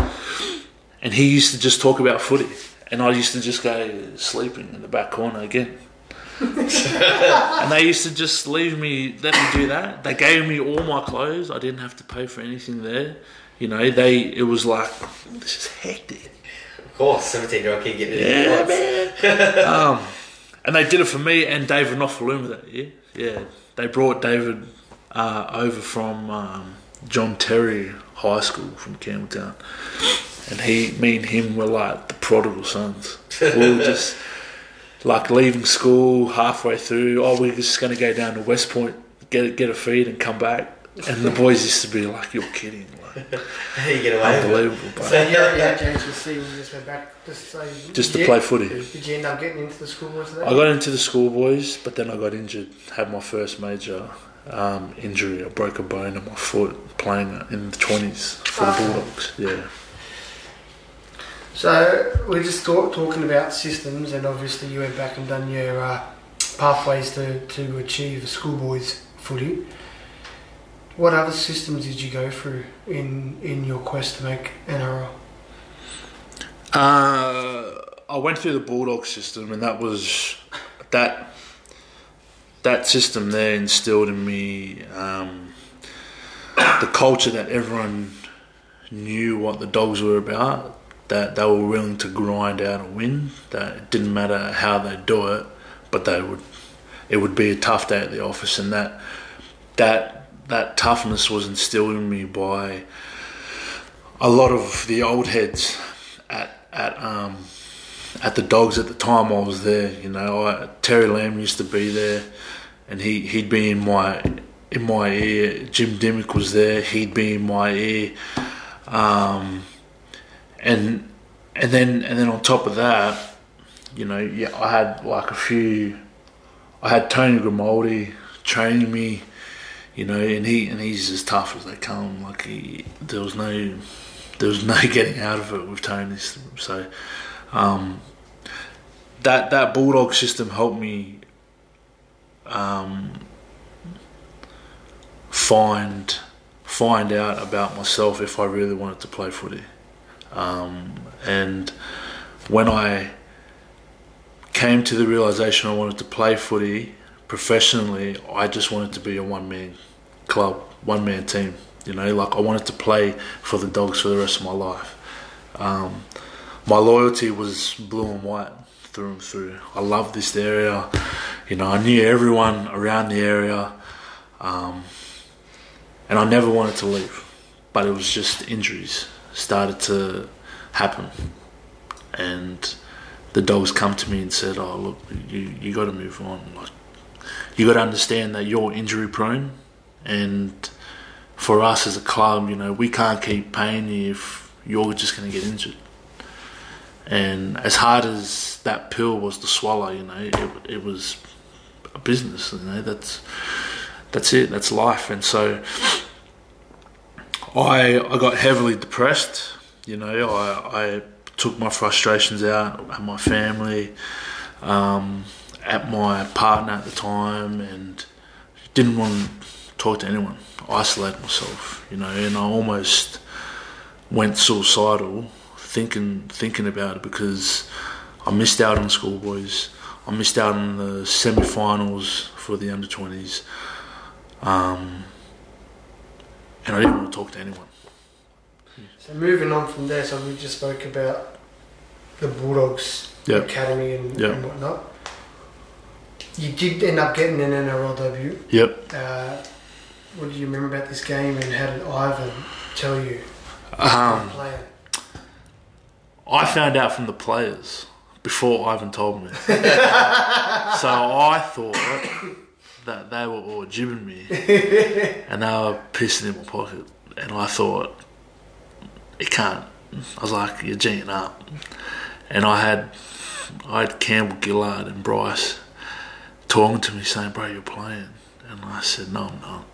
And he used to just talk about footy. And I used to just go sleeping in the back corner again and they used to just leave me, let me do that. They gave me all my clothes. I didn't have to pay for anything there. You know, they it was like this is hectic. Of course, 17 year old kid getting Yeah, man. um, and they did it for me and David Nofoaluma that year. Yeah, they brought David uh, over from um, John Therry High School from Campbelltown, and he, me and him were like the prodigal sons. We were just like leaving school halfway through. Oh, we're just going to go down to West Point, get a, get a feed, and come back. And the boys used to be like, "You're kidding!" Like, How you get away with it? unbelievable. So Yeah, you're, yeah, JHC, you just went back to say. just did to you- play footy. Did you end up getting into the school boys I got into the schoolboys, but then I got injured. Had my first major um, injury. I broke a bone in my foot playing in the twenties for the Bulldogs. Yeah. So we're just talk, talking about systems, and obviously you went back and done your uh, pathways to, to achieve schoolboys footy. What other systems did you go through in, in your quest to make NRL? Uh, I went through the Bulldog system, and that was that. That system there instilled in me um, the culture that everyone knew what the dogs were about. That they were willing to grind out a win. That it didn't matter how they do it, but they would. It would be a tough day at the office, and that that that toughness was instilled in me by a lot of the old heads at at um, at the dogs at the time I was there. You know, I, Terry Lamb used to be there, and he he'd be in my in my ear. Jim Dymock was there. He'd be in my ear, um, and and then and then on top of that, you know, yeah, I had like a few. I had Tony Grimaldi training me. You know, and he and he's as tough as they come. Like he, there was no there was no getting out of it with Tony. So um, that that bulldog system helped me um, find find out about myself if I really wanted to play footy. Um, and when I came to the realization I wanted to play footy professionally, I just wanted to be a one man club, one man team. You know, like I wanted to play for the dogs for the rest of my life. Um, my loyalty was blue and white through and through. I loved this area. You know, I knew everyone around the area, um, and I never wanted to leave. But it was just injuries started to happen, and the dogs come to me and said, "Oh, look, you you got to move on. Like, you got to understand that you're injury prone, and for us as a club, you know, we can't keep paying you if you're just going to get injured." And as hard as that pill was to swallow, you know, it, it was a business. You know, that's that's it. That's life. And so I I got heavily depressed. You know, I I took my frustrations out at my family, um, at my partner at the time, and didn't want to talk to anyone. Isolate myself. You know, and I almost went suicidal thinking thinking about it because I missed out on schoolboys. I missed out on the semi-finals for the under twenties, um, and I didn't want to talk to anyone. So moving on from there, so we just spoke about the Bulldogs Yep. academy and, Yep. and whatnot. You did end up getting an NRL debut. Yep. Uh, what do you remember about this game, and how did Ivan tell you? Um. I found out from the players before Ivan told me. so I thought that they were all jibbing me and they were pissing in my pocket. And I thought, it can't. I was like, you're G'ing up. And I had, I had Campbell Gillard and Bryce talking to me saying, bro, you're playing. And I said, no, I'm not.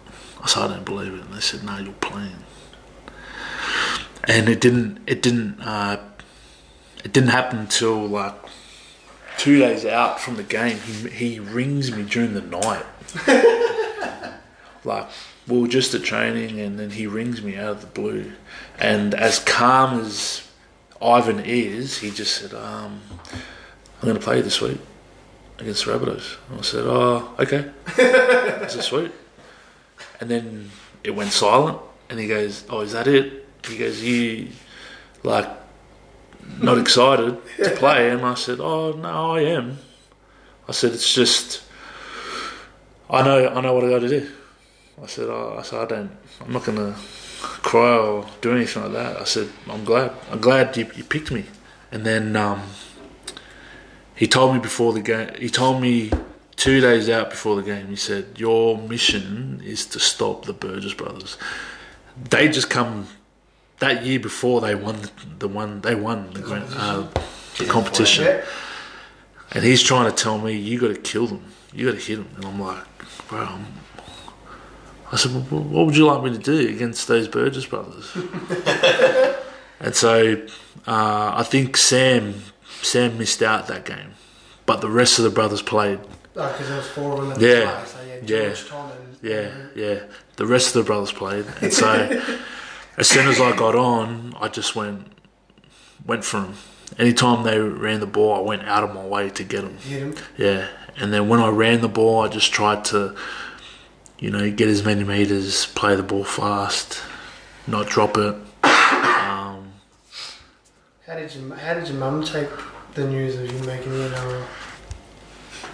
I said, I don't believe it. And they said, no, you're playing. And it didn't, it didn't, uh, it didn't happen until like two days out from the game. He he rings me during the night, like we were just at training, and then he rings me out of the blue. And as calm as Ivan is, he just said, um, "I'm going to play this week against the Rabbitohs." And I said, "Oh, okay." I said, "Sweet." And then it went silent, and he goes, "Oh, is that it?" He goes, "You like." not excited to play, and I said, "Oh no, I am." I said, "It's just, I know, I know what I got to do." I said, oh, "I said I don't, I'm not gonna cry or do anything like that." I said, "I'm glad, I'm glad you, you picked me." And then um, he told me before the game. He told me two days out before the game. He said, "Your mission is to stop the Burgess brothers. They just come." That year before they won the, the one they won the, grand, uh, the competition, and he's trying to tell me you got to kill them, you got to hit them, and I'm like, bro, I'm, said, well, what would you like me to do against those Burgess brothers? and so uh, I think Sam Sam missed out that game, but the rest of the brothers played. because there was four of them at Yeah. the time. So yeah, George, Yeah. Tom, and Yeah, yeah. The rest of the brothers played, and so as soon as I got on, I just went went for them. Anytime they ran the ball, I went out of my way to get them. hit him. Yeah, and then when I ran the ball, I just tried to, you know, get as many meters, play the ball fast, not drop it. Um, How did you How did your mum take the news of you making the NRL?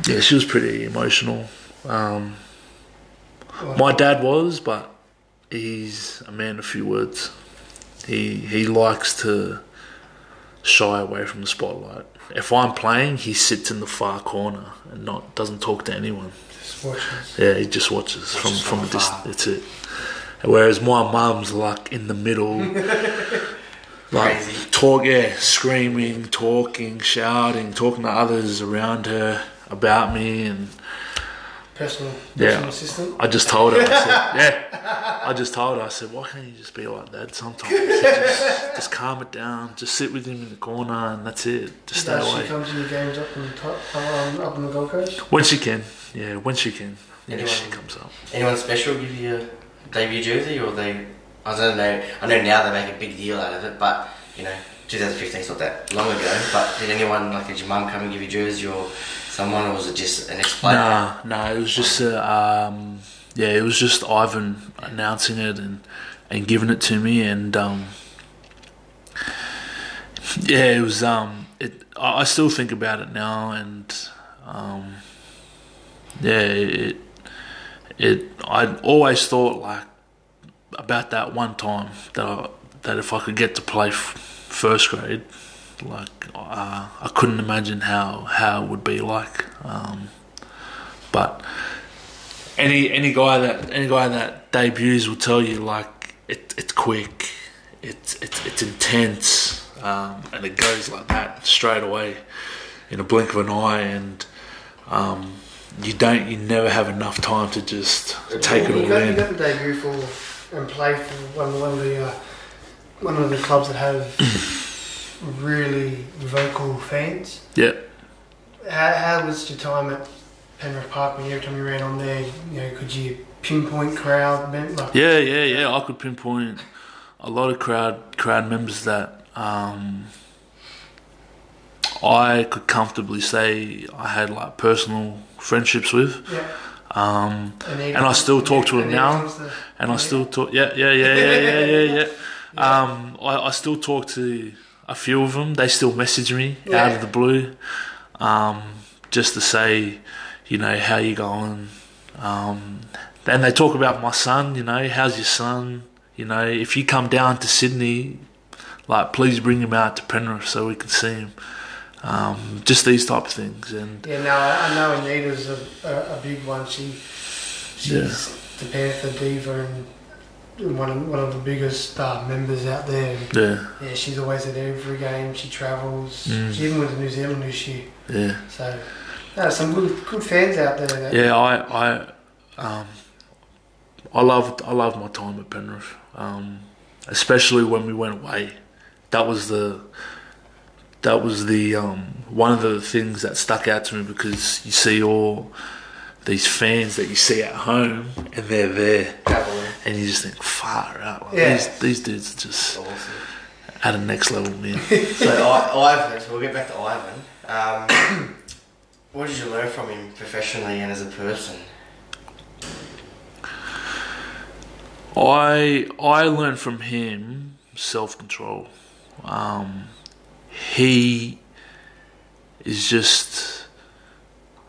yeah, she was pretty emotional. Um, my dad was, but he's a man of few words. He he likes to shy away from the spotlight. If I'm playing, he sits in the far corner and not doesn't talk to anyone. just watches. Yeah, he just watches from from a distance. That's it. Whereas my mum's like in the middle, like Crazy. talk, yeah, screaming, talking, shouting, talking to others around her about me, and Personal, Yeah. personal assistant. I just told her, I said, yeah, I just told her, I said, why can't you just be like that sometimes? I said, just, just calm it down, just sit with him in the corner, and that's it. Just stay Does she away come to your games up in top, um, up in the Gold Coast? when she can. Yeah, when she can. Yeah, Anyone- she comes up. Anyone special give you a debut jersey, or they? I don't know. I know now they make a big deal out of it, but you know, 2015 is not that long ago. But did anyone like did your mum come and give you a jersey, or someone, or was it just an ex-player? Nah, nah, it was just uh, um, yeah, it was just Ivan announcing it and and giving it to me, and um, yeah, it was um, it. I I still think about it now, and um, yeah, it it. I always thought like about that one time that I, that if I could get to play f- first grade, like uh, I couldn't imagine how how it would be like. Um, but any any guy that any guy that debuts will tell you like it, it's quick, it's it's it's intense, um, and it goes like that straight away in a blink of an eye, and um, you don't you never have enough time to just take it all got, You in. got the debut for and play for one, one of the uh, one of the clubs that have really vocal fans. Yeah. How, how was your time at Penrith Park when every time you ran on there, you know, could you pinpoint crowd? Like, Yeah, yeah, yeah. I could pinpoint a lot of crowd crowd members that um, I could comfortably say I had like personal friendships with. Yeah. Um, he- and I still talk to him now, and I still talk. Yeah, yeah, yeah, yeah, yeah, yeah, yeah. Um, I, I still talk to a few of them. They still message me out of the blue, um, just to say, you know, how you going. Um, then they talk about my son. You know, how's your son? You know, if you come down to Sydney, like please bring him out to Penrith so we can see him. Um, just these type of things, and Yeah, no, I, know Anita's a, a, a big one. She she's the Panther diva and one of, one of the biggest uh, members out there. Yeah, yeah, she's always at every game. She travels. Mm. She even went to New Zealand this year. yeah. So, no, some good good fans out there. That, Yeah, I, I, um, I loved, I loved my time at Penrith, um, especially when we went away. That was the, that was the um, one of the things that stuck out to me because you see all these fans that you see at home and they're there. And you just think, far out. Like, Yeah. these, these dudes are just Awesome. at a next level, man. So I, Ivan, so we'll get back to Ivan. Um, what did you learn from him professionally and as a person? I I learned from him self control. Um, he is just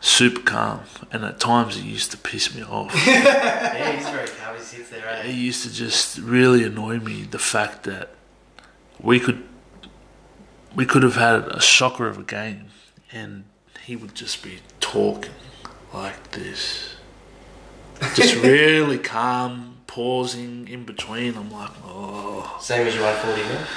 super calm, and at times it used to piss me off. yeah, he's very calm. He sits there. it Eh? used to just really annoy me the fact that we could we could have had a shocker of a game, and he would just be talking like this, just really calm, pausing in between. I'm like, oh, Same as you 140 now.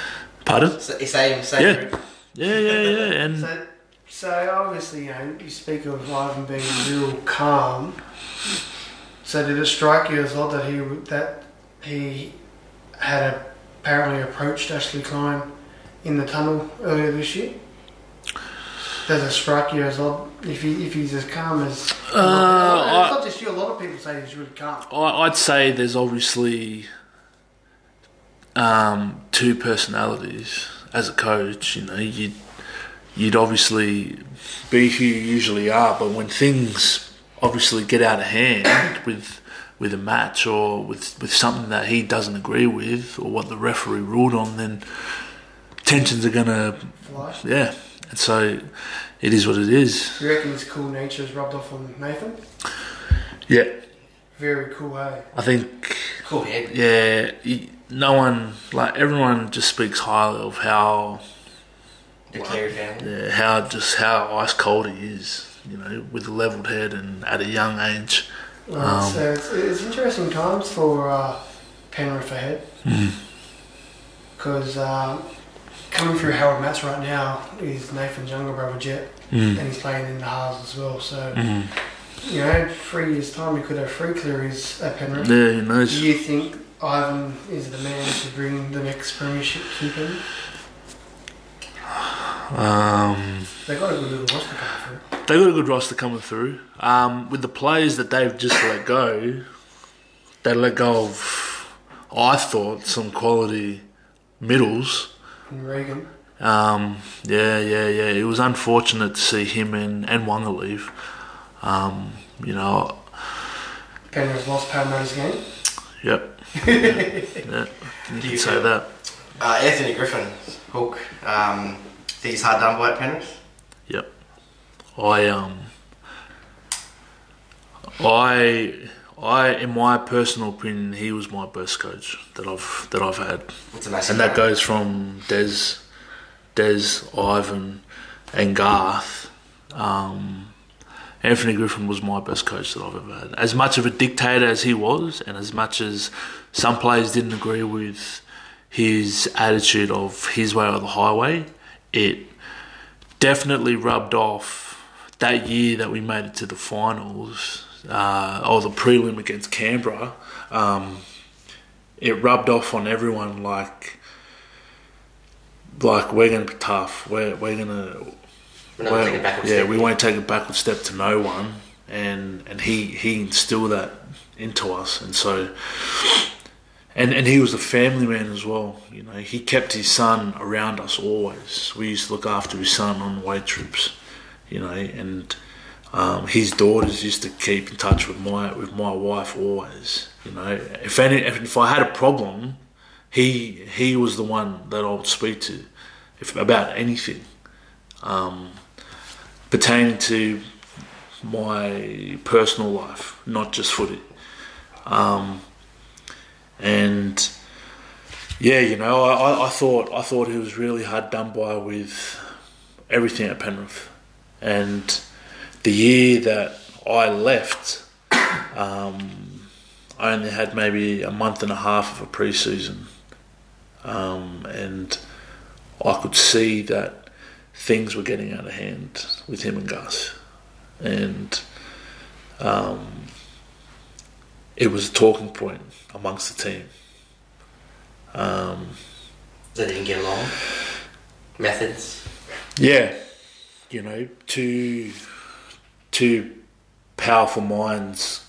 pardon? So, same, same. Yeah. Yeah, yeah, yeah, and So, so obviously, you know, you speak of Ivan being real calm. So did it strike you as odd that he that he had apparently approached Ashley Klein in the tunnel earlier this year? Does it strike you as odd if he if he's as calm as? Uh, it's I- not just you. A lot of people say he's really calm. I, I'd say there's obviously um, two personalities as a coach. You know, you'd you'd obviously be who you usually are, but when things obviously get out of hand with with a match or with with something that he doesn't agree with or what the referee ruled on, then tensions are gonna Fly. yeah. And so it is what it is. You reckon his cool nature has rubbed off on Nathan? Yeah, Very cool, hey. I think Cool head. yeah, y- no one like everyone just speaks highly of how The family. yeah, how just how ice cold he is. You know, with a leveled head and at a young age. Right, Um, so it's, it's interesting times for uh, Penrith ahead Mm. because uh, coming through Harold Matthews right now is Nathan's younger brother Jet, Mm. and he's playing in the halves as well. So Mm. you know, three years time we could have three Clearys at Penrith. Yeah, who Do you think Ivan is the man to bring the next premiership to Penrith? Um, They got a good little roster coming through. they got a good roster coming through. Um, with the players that they've just let go, they let go of, I thought, some quality middles. And Reagan, Um, yeah, yeah, yeah. It was unfortunate to see him and, and Waqa leave. Um, you know, Penrith lost Parramatta's game. yep. yeah, you can say that. Uh, Anthony Griffin, Hook. Um, think he's hard done by at Penrith. Yep. I um I I in my personal opinion he was my best coach that I've that I've had. It's a massive. And that game. goes from Des Des, Ivan and Garth. Um Anthony Griffin was my best coach that I've ever had. As much of a dictator as he was, and as much as some players didn't agree with his attitude of his way or the highway, it definitely rubbed off that year that we made it to the finals, uh, or the prelim against Canberra. Um, it rubbed off on everyone like, like we're gonna be tough. We're we're gonna We're taking yeah, step. we won't take a backward step to no one, and and he he instilled that into us, and so and and he was a family man as well. You know, he kept his son around us always. We used to look after his son on away trips. You know, and um, his daughters used to keep in touch with my with my wife always. You know, if any if, I had a problem, he he was the one that I would speak to if about anything um, pertaining to my personal life, not just footy. Um, and yeah, you know, I, I thought I thought he was really hard done by with everything at Penrith, and the year that I left, um, I only had maybe a month and a half of a pre-season, um, and I could see that things were getting out of hand with him and Gus, and um, it was a talking point amongst the team. Um, They didn't get along. Methods. yeah, you know, two two powerful minds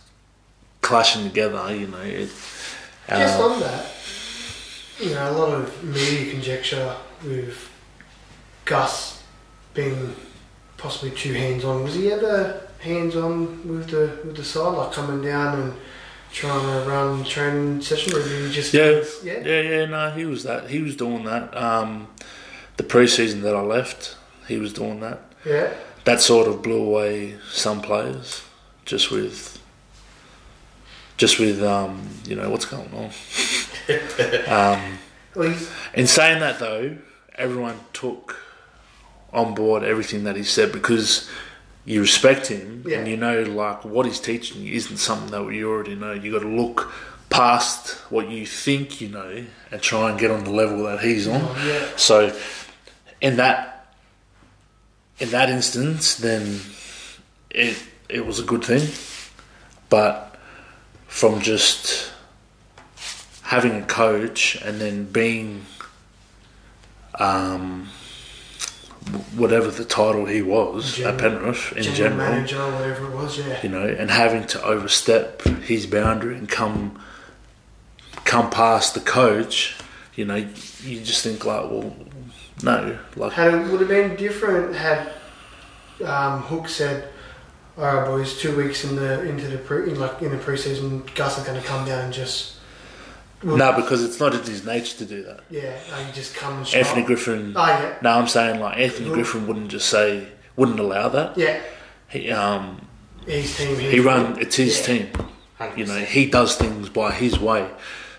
clashing together. You know, it, Just uh, on that, you know, a lot of media conjecture with Gus being possibly too hands on. Was he ever hands on with the with the side, like coming down and trying to run training session, or did he just Yeah, yeah, yeah, yeah. No, he was that. He was doing that. Um, the preseason that I left, he was doing that. yeah? That sort of blew away some players, just with, just with um, you know what's going on. um, Well, in saying that though, everyone took on board everything that he said because you respect him Yeah. and you know like what he's teaching you isn't something that you already know. You got to look past what you think you know and try and get on the level that he's on. Oh, yeah. So in that in that instance, then it it was a good thing, but from just having a coach and then being um, whatever the title he was General- at Penrith in general, general, manager, whatever it was, yeah. you know, and having to overstep his boundary and come come past the coach, you know, you just think like, well, no, like Had it would have been different had um, Hook said, "All right, boys, two weeks in the into the pre, in like in the preseason, Gus is going to come down and just no, because it's not in his nature to do that. yeah, like just come and Anthony shop. Griffin. Oh yeah, No, I'm saying like Anthony Who- Griffin wouldn't just say, wouldn't allow that. yeah, He um his team. His he run it's his yeah. team. 100%. You know, he does things by his way.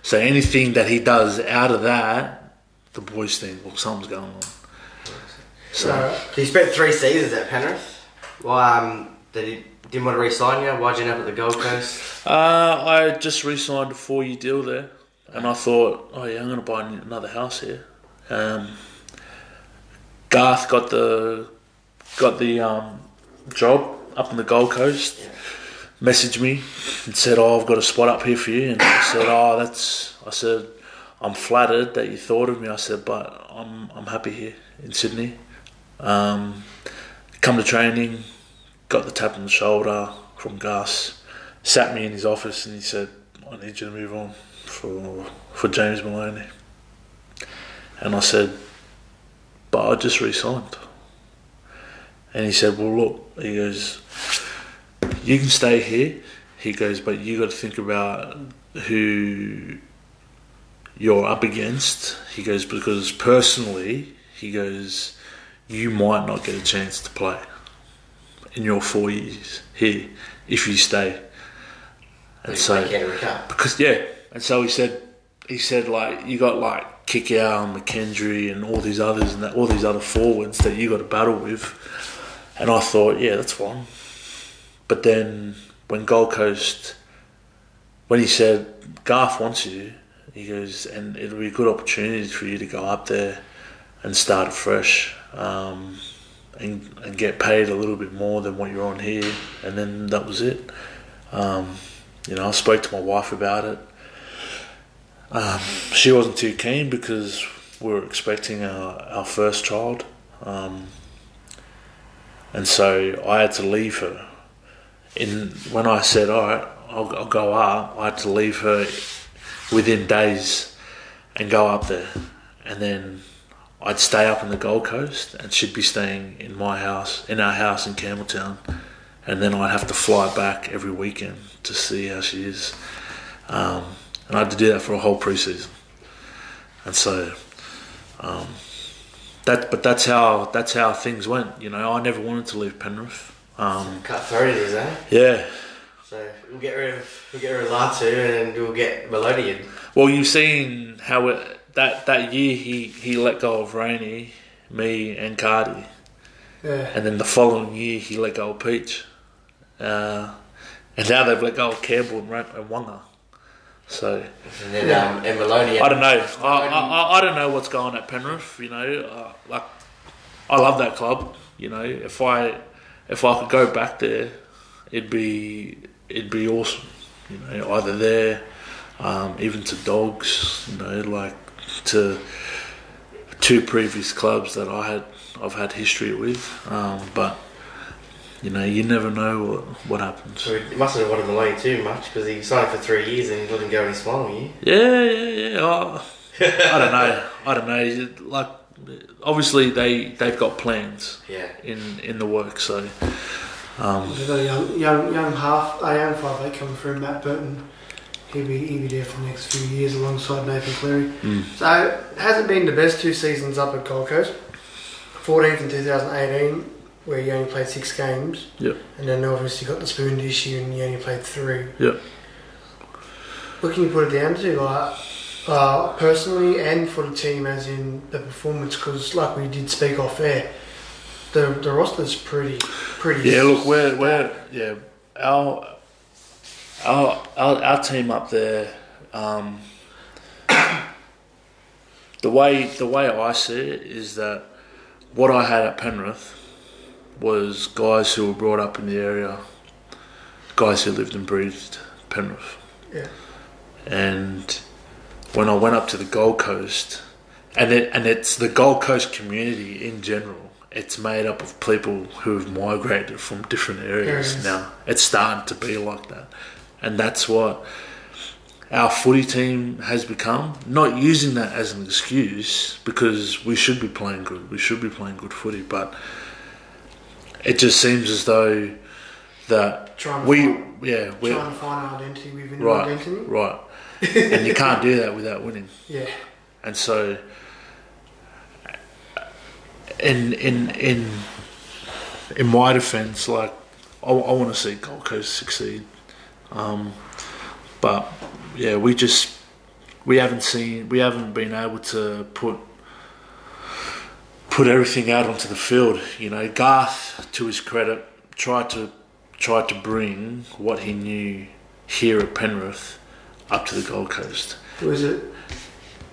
So anything that he does out of that, the boys think, well, something's going on. So Alright. So you spent three seasons at Penrith. Well, um, did he didn't want to re-sign you? Why'd you end up at the Gold Coast? uh, I just re-signed a four-year deal there, and I thought, oh yeah, I'm going to buy another house here. Um, Garth got the got the um, job up on the Gold Coast. Messaged me and said, "Oh, I've got a spot up here for you." And I said, "Oh, that's." I said, "I'm flattered that you thought of me." I said, "But I'm I'm happy here in Sydney." Um, come to training, got the tap on the shoulder from Gus, sat me in his office, and he said, "I need you to move on for for James Maloney." And I said, "But I just re-signed." And he said, "Well, look," he goes, "You can stay here." He goes, "But you got to think about who you're up against." He goes, "Because personally," he goes, "you might not get a chance to play." in your four years here if you stay. And so, Make Henry Cup. because yeah, and so he said, he said like you got like Kikau and McKendry and all these others and that, all these other forwards that you got to battle with, and I thought, yeah, that's fine. But then when Gold Coast, when he said Garth wants you, he goes, and it'll be a good opportunity for you to go up there and start afresh. Um, and, and get paid a little bit more than what you're on here, and then that was it. Um, you know, I spoke to my wife about it. Um, she wasn't too keen because we were expecting our, our first child, um, and so I had to leave her. In when I said, "All right, I'll, I'll go up," I had to leave her within days and go up there, and then I'd stay up in the Gold Coast, and she'd be staying in my house, in our house in Campbelltown, and then I'd have to fly back every weekend to see how she is, um, and I had to do that for a whole preseason, and so. Um, that, but that's how that's how things went. You know, I never wanted to leave Penrith. Um, Cutthroat it is, eh? yeah, So we'll get rid of we'll get rid of Latu and we'll get Melodian. Well, you've seen how it, that that year he, he let go of Rainey, me, and Cardi, Yeah. and then the following year he let go of Peach, uh, and now they've let go of Campbell and, Ra- and Waqa. So And then Yeah. um, and Melodian. I don't know. I, I, I- I don't know what's going on at Penrith. You know, uh, like I love that club. You know, if I if I could go back there, it'd be it'd be awesome. You know, either there, um, even to Dogs. You know, like to two previous clubs that I had I've had history with. Um, but you know, you never know what what happens. So he mustn't have wanted the Maloney too much because he signed for three years and he let him go in his final year. Yeah, yeah, yeah. Oh, I don't know. I don't know. Like, obviously they they've got plans Yeah. in in the work. So, um, We've got a young, young, young half, a young five eight coming through, Matt Burton. He'll be, he'll be there for the next few years alongside Nathan Cleary. Mm. So, it hasn't been the best two seasons up at Gold Coast. 14th in 2018, where you only played six games. Yep. And then obviously got the spoon issue and you only played three. Yep. What can you put it down to? Like, uh, personally and for the team, as in the performance, because like we did speak off air, the the roster's pretty, pretty. yeah. Look, we're we're yeah our our our, our team up there. Um, the way the way I see it is that what I had at Penrith was guys who were brought up in the area, guys who lived and breathed Penrith. Yeah. And when I went up to the Gold Coast, and it and it's the Gold Coast community in general. It's made up of people who have migrated from different areas Areas. now. It's starting to be like that, and that's what our footy team has become. Not using that as an excuse because we should be playing good. We should be playing good footy, but it just seems as though that Trying we find, yeah we're trying to find an identity within an right identity. right, and you can't do that without winning. Yeah. And so, in in in in my defence, like I, I want to see Gold Coast succeed, um, but yeah, we just we haven't seen we haven't been able to put put everything out onto the field. You know, Garth, to his credit, tried to tried to bring what he knew here at Penrith up to the Gold Coast. Was it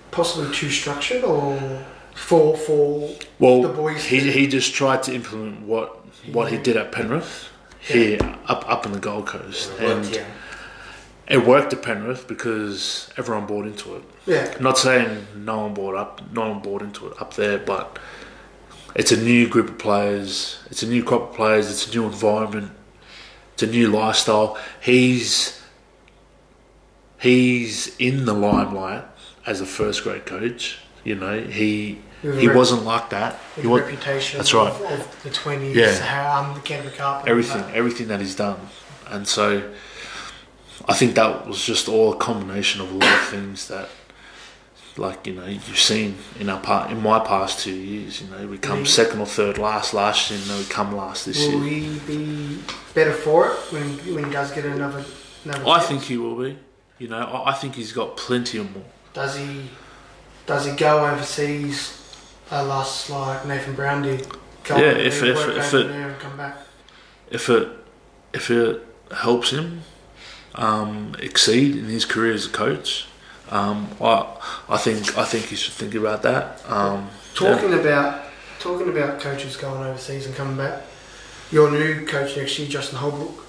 possibly too structured or for for Well, the boys he, to- he just tried to implement what what he did at Penrith here up up in the Gold Coast, It worked, and yeah. it worked at Penrith because everyone bought into it. yeah Not saying no one bought up, no one bought into it up there, but it's a new group of players. It's a new crop of players. It's a new environment. It's a new lifestyle. He's he's in the limelight as a first grade coach. You know, he he rep- wasn't like that. He was reputation that's right. of, of the twenties Yeah. how um the Canberra Cup everything, that. everything that he's done, and so I think that was just all a combination of a lot of things that, like you know, you've seen in our part in my past two years. You know, we come Me- second or third last last year, and then we come last this Will year. Will he be better for it when when he does get another another I think he will be. You know, I I think he's got plenty of more. Does he does he go overseas uh, last like Nathan Brown did? Go Yeah, if- if- if it- come back. If it if it helps him um, exceed in his career as a coach, um, I I think I think he should think about that. Um, yeah. Talking about talking about coaches going overseas and coming back. Your new coach next year, Justin Holbrook,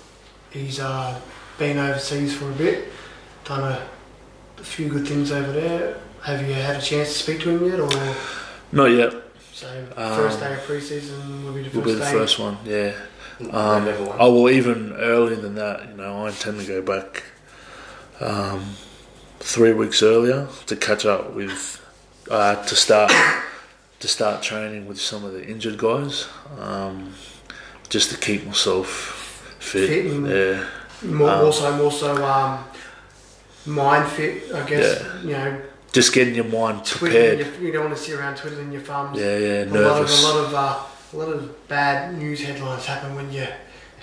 he's uh, been overseas for a bit, done a, a few good things over there. Have you had a chance to speak to him yet, or Not yet. so Um, first day of preseason will be the Will first be the day? first one, yeah. Um, oh well, even earlier than that, you know, I intend to go back um, three weeks earlier to catch up with uh, to start to start training with some of the injured guys, um, just to keep myself fit. Fit and- yeah, More, Um, also, more so um, mind fit, I guess. Yeah. You know, just getting your mind twiddling. prepared. Your, you don't want to sit around twiddling your thumbs. Yeah, yeah, a lot of nervous. a lot of uh, a lot of bad news headlines happen when you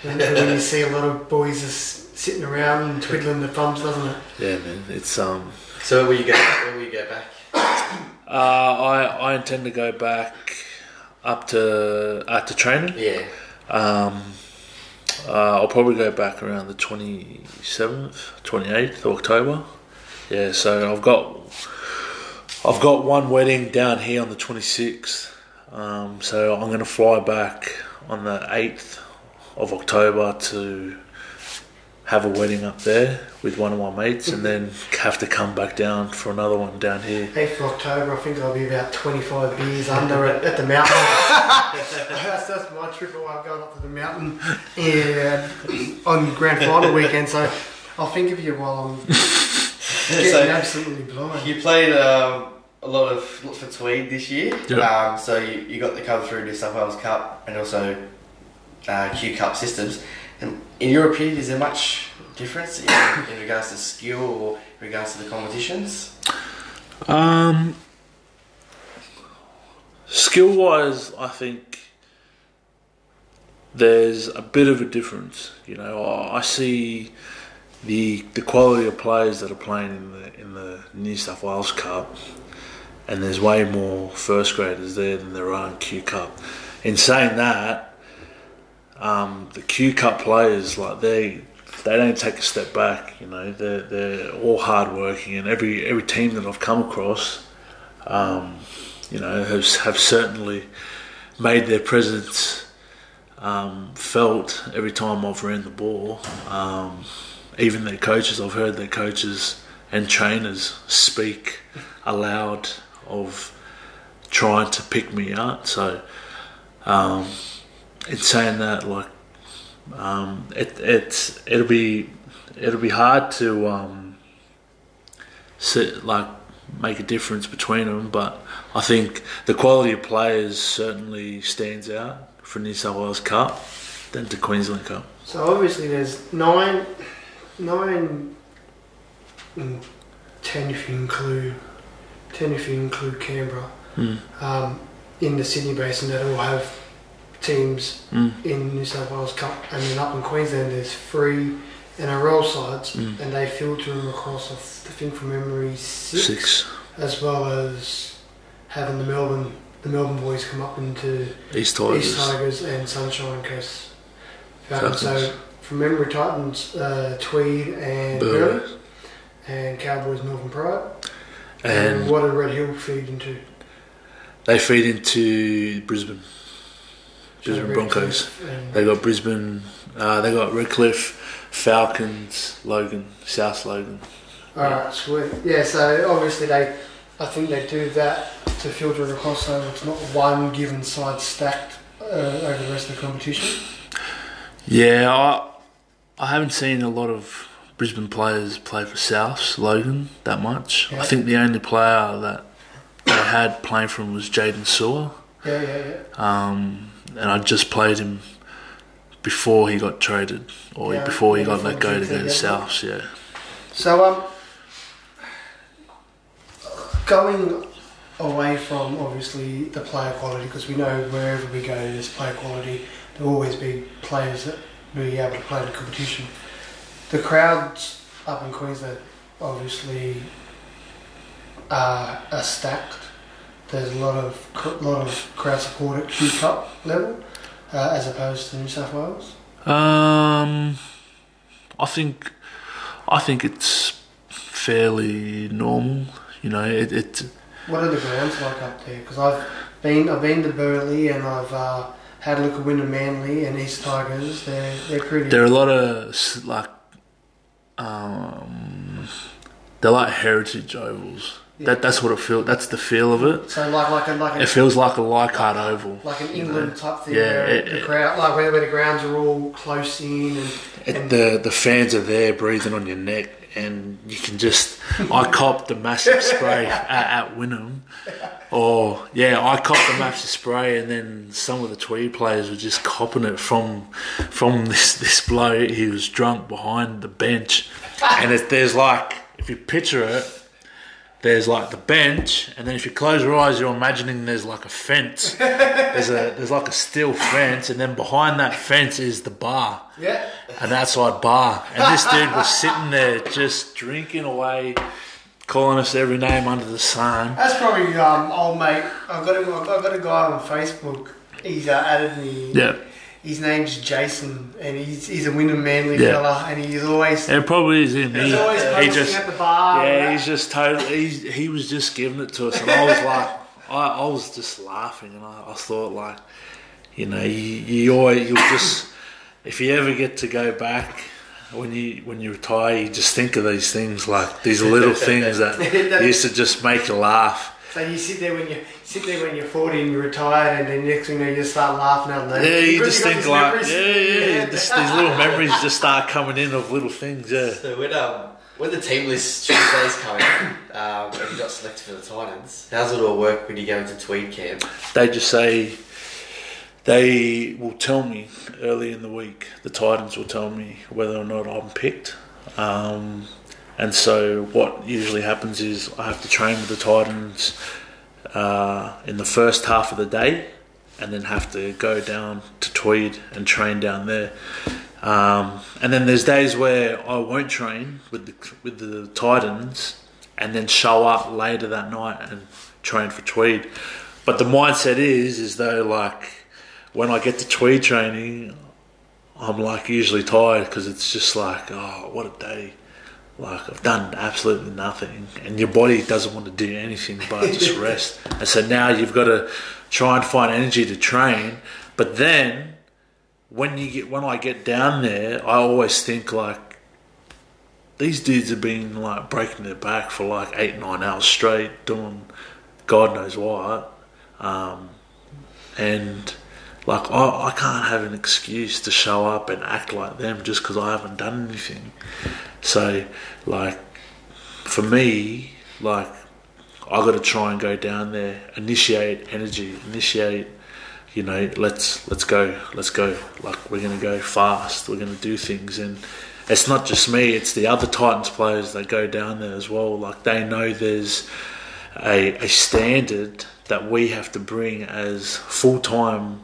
when, when you see a lot of boys just sitting around and twiddling the thumbs, doesn't it? Yeah, man, it's um. So where will you go? Where will you go back? Uh, I I intend to go back up to after training. Yeah. Um, uh, I'll probably go back around the 27th, 28th of October. Yeah, so I've got I've got one wedding down here on the 26th. Um, so I'm going to fly back on the 8th of October to have a wedding up there with one of my mates and then have to come back down for another one down here. 8th of October, I think I'll be about 25 beers under at, at the mountain. that's, that's my trip away. I'm going up to the mountain yeah, on grand final weekend, so I'll think of you while I'm getting so absolutely blind. you played um, a lot of for Tweed this year. Yeah. Um, so you, you got the come through New South Wales Cup and also uh, Q Cup systems. And in your opinion, is there much difference in, in regards to skill or in regards to the competitions? Um, skill wise, I think there's a bit of a difference. You know, I I see the the quality of players that are playing in the in the New South Wales Cup, and there's way more first graders there than there are in Q Cup. In saying that, um, the Q Cup players like they they don't take a step back. You know, they're they're all hard working, and every every team that I've come across, um, you know, have have certainly made their presence um, felt every time I've ran the ball. Um, even their coaches, I've heard their coaches and trainers speak aloud of trying to pick me out. So, um, in saying that, like, um, it, it's it'll be it'll be hard to um, sit, like make a difference between them, but I think the quality of players certainly stands out for New South Wales Cup than to Queensland Cup. So obviously there's nine, nine, mm, ten if you include, ten if you include Canberra, Mm. um, in the Sydney Basin that all have teams Mm. in New South Wales Cup, and then up in Queensland there's three NRL sides, Mm. and they filter them across. I think from memory six, Six as well as having the Melbourne, the Melbourne boys come up into East Tigers. East Tigers and Sunshine Coast Falcons. So from memory, Titans, uh, Tweed and. Burleigh, and Cowboys, Northern Pride. and what did Red Hill feed into? they feed into Brisbane. Brisbane Broncos. And- They got Brisbane. Uh, they got Redcliffe, Falcons, Logan, South Logan. All right, sweet. Yeah, so obviously they, I think they do that to filter it across, so it's not one given side stacked uh, over the rest of the competition. Yeah, I I haven't seen a lot of Brisbane players play for Souths Logan that much. Yeah. I think the only player that they had playing for him was Jaydn Su'A, Yeah, yeah, yeah. um, and I just played him before he got traded or Yeah, before he got let go to go to. Souths. Yeah. So um, going away from obviously the player quality because we know wherever we go there's player quality. There will always be players that will be able to play the competition. The crowds up in Queensland obviously are, are stacked. There's a lot of lot of crowd support at Q Cup level uh, as opposed to New South Wales. Um, I think I think it's fairly normal. You know, it, it What are the grounds like up there? Because I've been I've been to Burleigh and I've uh, had a look at Wynnum Manly and East Tigers. They're they're pretty. there are a lot of like um, they're like heritage ovals. Yeah. That that's what it feels. That's the feel of it. so like like a like It feels like a Leichhardt oval. like an you England know. type thing Yeah, where it- the it- crowd like where, where the grounds are all close in and, It, and the the fans are there breathing on your neck and you can just. I copped a massive spray at, at Wynnum, or yeah, I copped a massive spray, and then some of the Tweed players were just copping it from from this this bloke. He was drunk behind the bench, and it, there's like if you picture it. There's like the bench, and then if you close your eyes, you're imagining there's like a fence. There's a there's like a steel fence, and then behind that fence is the bar Yeah. an outside bar, and this dude was sitting there just drinking away, calling us every name under the sun. That's probably um, old mate. I've got a, I've got a guy on Facebook. He's uh, added me. Yeah, His name's Jason, and he's he's a Wynnum Manly Yeah. fella, and he's always it probably is him. He, he's always he posting just at the bar. yeah, he's just totally. He, he was just giving it to us, and I was like, I, I was just laughing, and I, I thought like, you know, you, you always you'll just if you ever get to go back. When you when you retire, you just think of these things like these little things that used to just make you laugh. So you sit there when you sit there when you're 40 and you're retired, and then next thing you know you start laughing out loud. Yeah, you just think like, memories. yeah, yeah, yeah. Just, these little memories just start coming in of little things, yeah. So when um when the team list Tuesday's coming, um, and you got selected for the Titans, how's it all work when you go into Tweed camp? They just say, they will tell me early in the week, the Titans will tell me whether or not I'm picked. Um, and so what usually happens is I have to train with the Titans uh, in the first half of the day and then have to go down to Tweed and train down there. Um, and then there's days where I won't train with the with the Titans, and then show up later that night and train for Tweed. But the mindset is is though like when I get to Tweed training, I'm like usually tired because it's just like oh what a day. Like I've done absolutely nothing, and your body doesn't want to do anything but just rest. And so now you've got to try and find energy to train. But then when you get when I get down there, I always think like these dudes have been like breaking their back for like eight nine hours straight doing God knows what, um, and like I, I can't have an excuse to show up and act like them just because I haven't done anything. So like for me, like I got to try and go down there, initiate energy, initiate you know, let's let's go, let's go. Like we're gonna go fast. We're gonna do things, and it's not just me. It's the other Titans players that go down there as well. Like they know there's a a standard that we have to bring as full time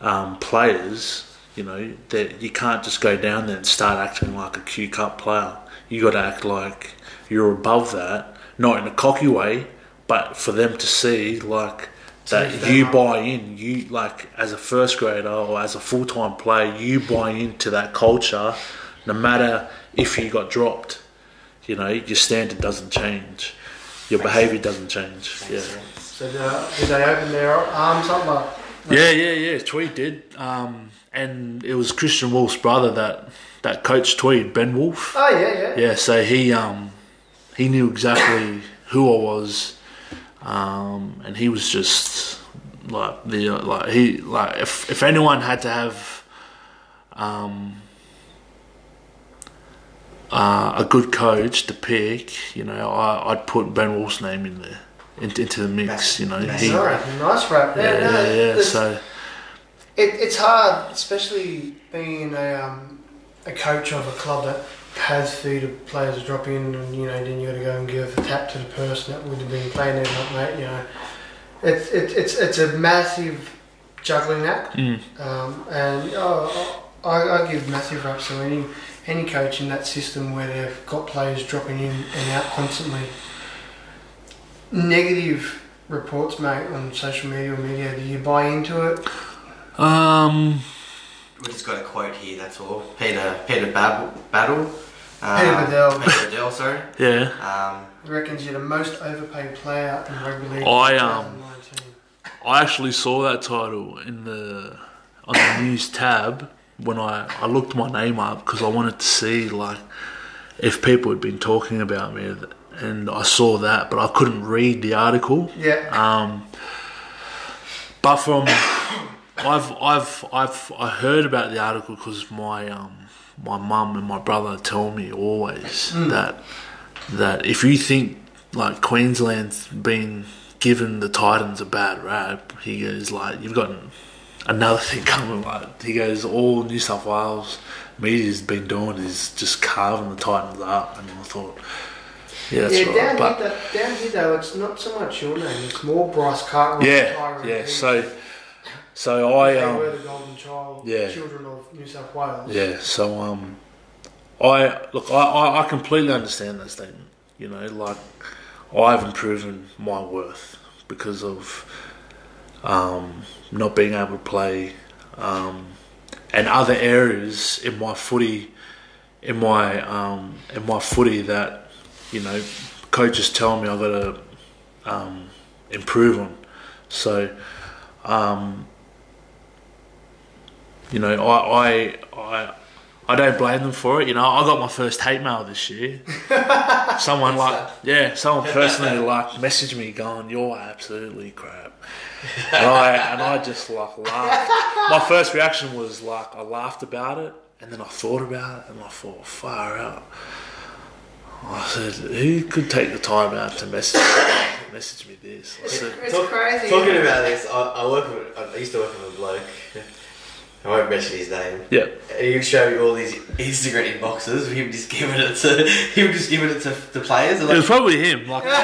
um, players. You know that you can't just go down there and start acting like a Q Cup player. You got to act like you're above that, not in a cocky way, but for them to see like that you buy in. You like as a first grader or as a full time player, you buy into that culture, no matter if you got dropped. You know your standard doesn't change, your behaviour doesn't change. Yeah. So uh, did they open their arms up? Like, Yeah, yeah, yeah. Tweed did, um, and it was Kristian Woolf's brother that that coached Tweed, Ben Woolf. oh yeah, yeah. Yeah, so he um, he knew exactly who I was, um, and he was just like the uh, like he like if if anyone had to have um, uh, a good coach to pick, you know, I, I'd put Ben Woolf's name in there into, into the mix. You know, he, All right, nice rap. yeah, Yeah, yeah, yeah. So It, it's hard, especially being a um, a coach of a club that has fee to players drop in, and you know, then you got to go and give a tap to the person that would have been playing there, like, mate. You know, it's it, it's it's a massive juggling act, mm, um, and oh, I, I give massive raps to any any coach in that system where they've got players dropping in and out constantly. Negative reports, mate, on social media or media. Do you buy into it? Um, We just got a quote here. That's all. Peter Peter Bab- Battle. Uh, Peter Badel. Peter Badel, sorry. yeah. Um, reckons you're the most overpaid player in rugby league. I, in um, I actually saw that title in the on the news tab when I, I looked my name up because I wanted to see like if people had been talking about me and I saw that but I couldn't read the article Yeah. um, but from I've I've I've I heard about the article because my um my mum and my brother tell me always that that if you think like Queensland's been given the Titans a bad rap, he goes like you've got another thing coming. Like he goes, all New South Wales media's been doing is just carving the Titans up, and I thought, yeah, that's yeah, right. down, but here, that, down here though, it's not so much your name. It's more Bryce Cartwright. yeah, yeah. So so I um were the golden child, yeah. children of New South Wales. Yeah, so um, I look, I, I, I completely understand that statement. You know, like I haven't proven my worth because of um, not being able to play um, and other areas in my footy, in my um, in my footy that you know coaches tell me I've got to um, improve on. So. Um, you know, I, I, I, I don't blame them for it. You know, I got my first hate mail this year. someone like, yeah, someone personally like messaged me going, "You're absolutely crap," and I and I just like laughed. My first reaction was like I laughed about it, and then I thought about it, and I thought, far out. I said, who could take the time out to message message me this? I said, It's Talk- crazy. Talking about this, I, I work with, I used to work with a bloke. I won't mention his name. yeah, And he would show me all these Instagram inboxes of him just giving it to him just giving it to the players. I'm it was probably him. Like, it was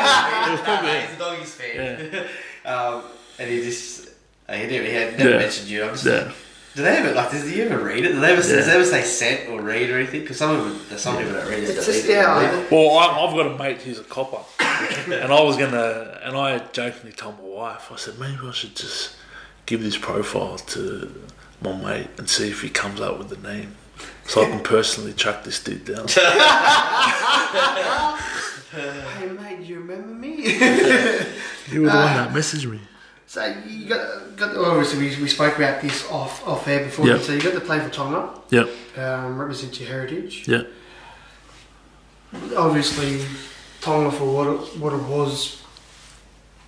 Nah, probably nah, him. he's a doggies fan. um, and he just uh, he, didn't, he had never Yeah. mentioned you. I'm just Yeah. like, do they ever like? Does he ever read it? Do they ever, Yeah. Does they ever say sent or read or anything? Because some of them, there's some people that read it. It's just read it, yeah. Well, I, I've got a mate who's a copper, and I was gonna, and I jokingly told my wife, I said maybe I should just give this profile to my mate and see if he comes up with the name, so I can personally track this dude down. Hey mate, do you remember me? You were the one that messaged me. so you got, got obviously we, we spoke about this off off air before. Yep. So you got to play for Tonga, Yep, um, represent your heritage. yep, Obviously, Tonga for what it, what it was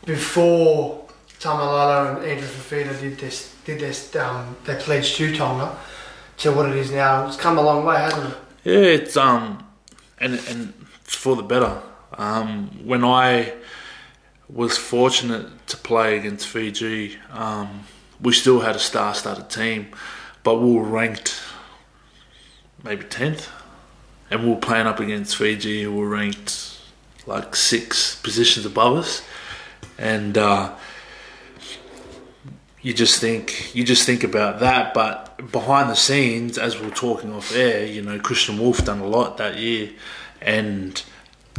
before Taumalolo and Andrew Fifita did this did this um, they pledged to Tonga to what it is now. It's come a long way, hasn't it? yeah. It's um, and and for the better. Um, when I was fortunate to play against Fiji, um, we still had a star-studded team, but we were ranked maybe tenth, and we were playing up against Fiji, who were ranked like six positions above us, and uh, you just think you just think about that. But behind the scenes, as we we're talking off air, you know, Kristian Woolf done a lot that year, and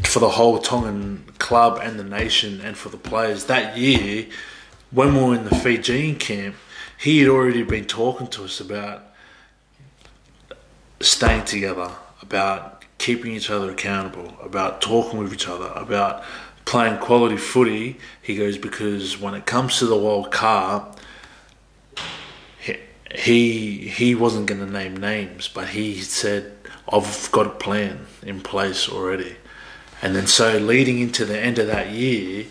for the whole Tongan club and the nation and for the players that year, when we were in the Fijian camp, he had already been talking to us about staying together, about keeping each other accountable, about talking with each other, about playing quality footy. He goes because when it comes to the World Cup, he he, wasn't going to name names, but he said, "I've got a plan in place already." And then so leading into the end of that year,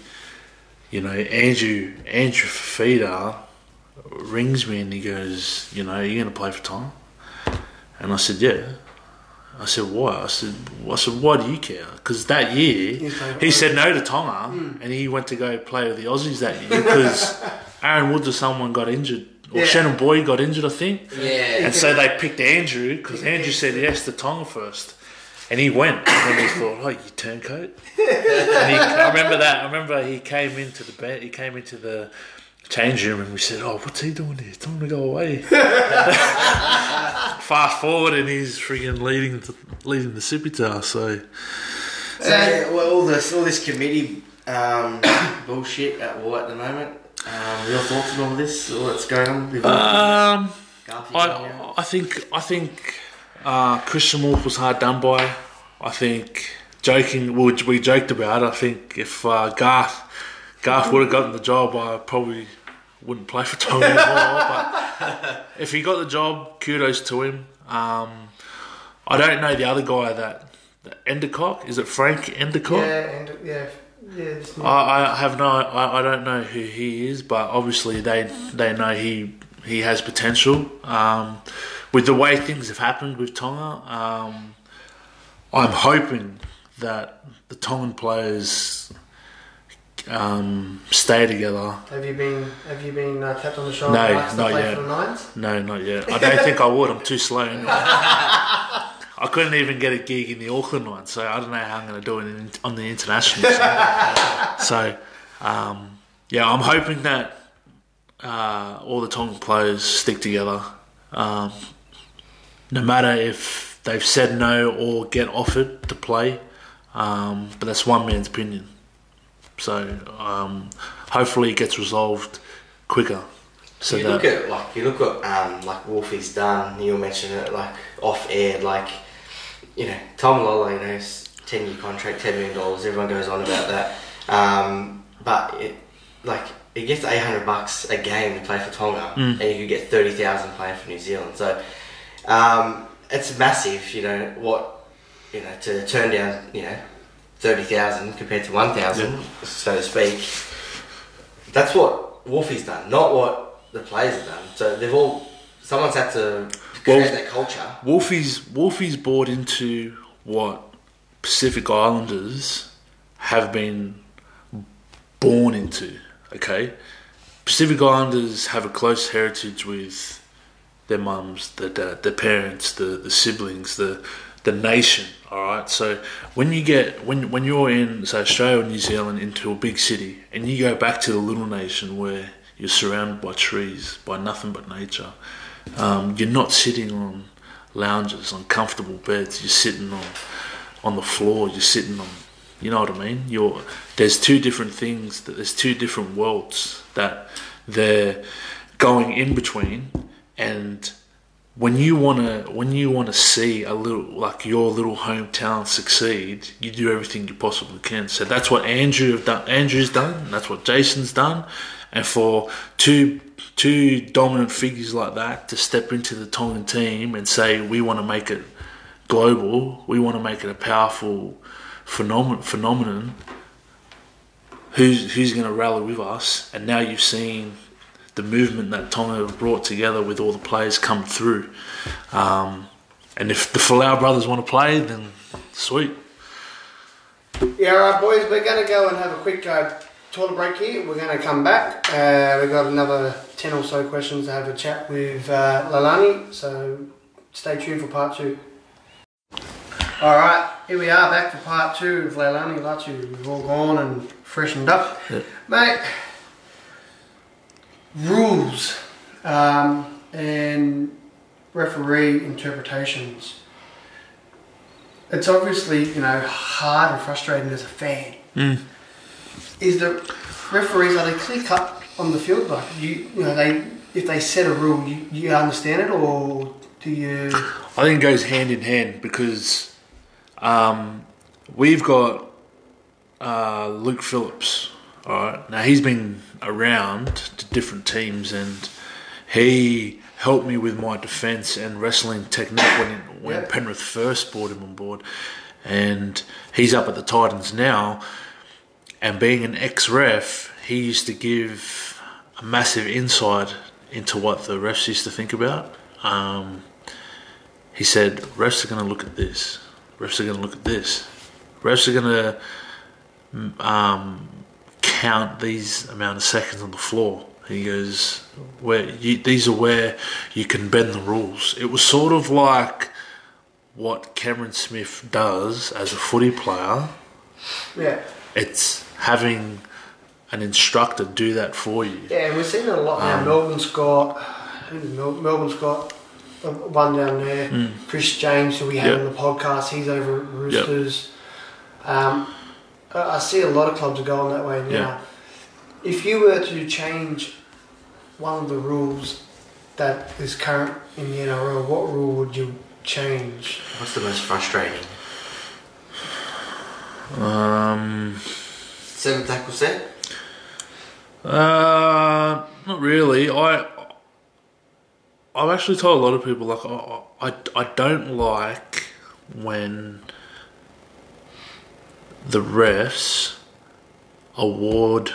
you know, Andrew Andrew Fifita rings me and he goes, you know, are you going to play for Tom? And I said, yeah. I said, why? I said, I said, why do you care? Because that year he said oh. no to Tonga hmm. and he went to go play with the Aussies that year because Aaron Woods or someone got injured or Yeah. Shannon Boyd got injured, I think. Yeah. And so they picked Andrew because Andrew said yes to Tonga first. And he went. And then he thought, oh, you turncoat. and he, I remember that. I remember he came into the bed, he came into the change room and we said, oh, what's he doing here? Tell him to go away. Fast forward and he's freaking leading the, leading the Sipi Tau. So, So, well, all this all this committee um, bullshit at war at the moment. Um, your thoughts on all this? All that's going on? With um, Garfield going out? I, I think I think uh, Kristian Woolf was hard done by. I think joking, we, we joked about. it. I think if uh, Garth Garth would have gotten the job, I probably wouldn't play for Tony anymore. but if he got the job, kudos to him. Um, I don't know the other guy that, that Endacott. Is it Frank Endacott? Yeah, yeah, yeah. I, I have no, I, I don't know who he is, but obviously they they know he he has potential. Um, with the way things have happened with Tonga, um, I'm hoping that the Tongan players um, stay together. Have you been Have you been uh, tapped on the shoulder? No, not yet. For the No, not yet. I don't think I would. I'm too slow. I couldn't even get a gig in the Auckland one, so I don't know how I'm going to do it in, on the international. side. so, um, yeah, I'm hoping that uh, all the Tongan players stick together. Um, no matter if they've said no or get offered to play, um, but that's one man's opinion. So um, hopefully it gets resolved quicker. So you that look at like you look at um, like Wolfie's done. Neil mentioned it like off air. Like you know Tom Lolo, you know, ten year contract, ten million dollars. Everyone goes on about that. Um, but it, like it gets eight hundred bucks a game to play for Tonga, and you could get thirty thousand playing for New Zealand. So um, it's massive. You know what you know to turn down. You know thirty thousand compared to one thousand, so to speak. That's what Wolfie's done, not what the players have done. So they've all someone's had to create that culture. Wolfie's Wolfie's bought into what Pacific Islanders have been born into. Okay, Pacific Islanders have a close heritage with their mums, their dad, their parents, the, the siblings, the the nation. All right. So when you get when when you're in say Australia or New Zealand into a big city and you go back to the little nation where you're surrounded by trees, by nothing but nature, um, you're not sitting on lounges, on comfortable beds. You're sitting on on the floor. You're sitting on. You know what I mean? You're there's two different things. That there's two different worlds that they're going in between, and when you wanna when you wanna see a little like your little hometown succeed, you do everything you possibly can. So that's what Andrew have done. Andrew's done. That's what Jason's done. And for two two dominant figures like that to step into the Tongan team and say we want to make it global, we want to make it a powerful phenomenon. phenomenon who's who's going to rally with us? And now you've seen the movement that Tonga brought together with all the players come through. Um, and if the Folau brothers want to play, then sweet. Yeah, all right, boys. We're going to go and have a quick uh, toilet break here. We're going to come back. Uh, we've got another 10 or so questions to have a chat with uh, Leilani, so stay tuned for part two. All right, here we are back for part two of Leilani Latu. We've all gone and freshened up. Yep. Mate, rules um, and referee interpretations. It's obviously, you know, hard and frustrating as a fan is the referees are they clear cut on the field? Like you, you know, they if they set a rule, you, you understand it, or do you? I think it goes hand in hand because um, we've got uh, Luke Phillips. All right, now he's been around to different teams and he helped me with my defence and wrestling technique when when Yeah. Penrith first brought him on board, and he's up at the Titans now. And being an ex-ref, he used to give a massive insight into what the refs used to think about. Um, he said, refs are going to look at this. Refs are going to look at this. Refs are going to um, count these amount of seconds on the floor. He goes, where you, these are where you can bend the rules. It was sort of like what Cameron Smith does as a footy player. Yeah, It's having an instructor do that for you. yeah, and we're seeing it a lot now. Melbourne Scott, who's Mel- Melbourne Scott, the one down there. Chris James, who we had Yeah. on the podcast, he's over at Roosters. Um, I I see a lot of clubs are going that way now. Yeah. If you were to change one of the rules that is current in the NRL, what rule would you change? What's the most frustrating? Um, Seven tackle set. Uh, not really. I I've actually told a lot of people like I I, I don't like when the refs award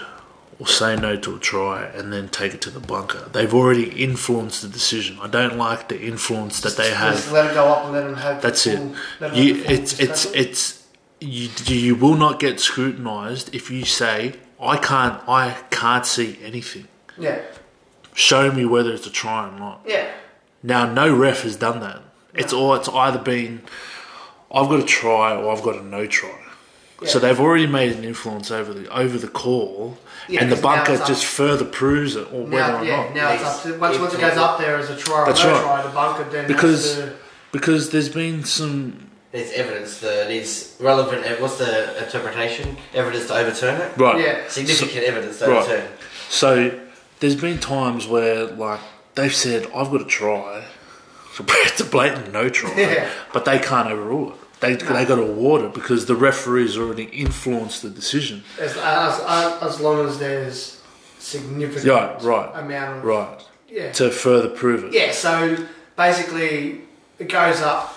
or say no to a try and then take it to the bunker. They've already influenced the decision. I don't like the influence that they have. Just have. let it go up and let them have. That's the it. full- let them You, the it's it's it's you. You will not get scrutinised if you say I can't. I can't see anything. yeah, Show me whether it's a try or not. yeah. Now, no ref has done that. It's all. It's either been I've got a try or I've got a no try. So they've already made an influence over the over the call, Yeah, and the bunker just further proves it, or whether or yeah, not. now it's up to once once it goes up there as a try or no right. try, the bunker then Because- to, Because there's been some There's evidence that is relevant. eh, What's the interpretation? Evidence to overturn it. right. yeah, Significant evidence to Right. overturn. So there's been times where like they've said I've got to try, it's a blatant no try, Yeah. but they can't overrule it. They they got to award it because the referees already influenced the decision. as, as, as, as long as there's significant Yeah, right. amount of Right yeah to further prove it. yeah. So basically, it goes up.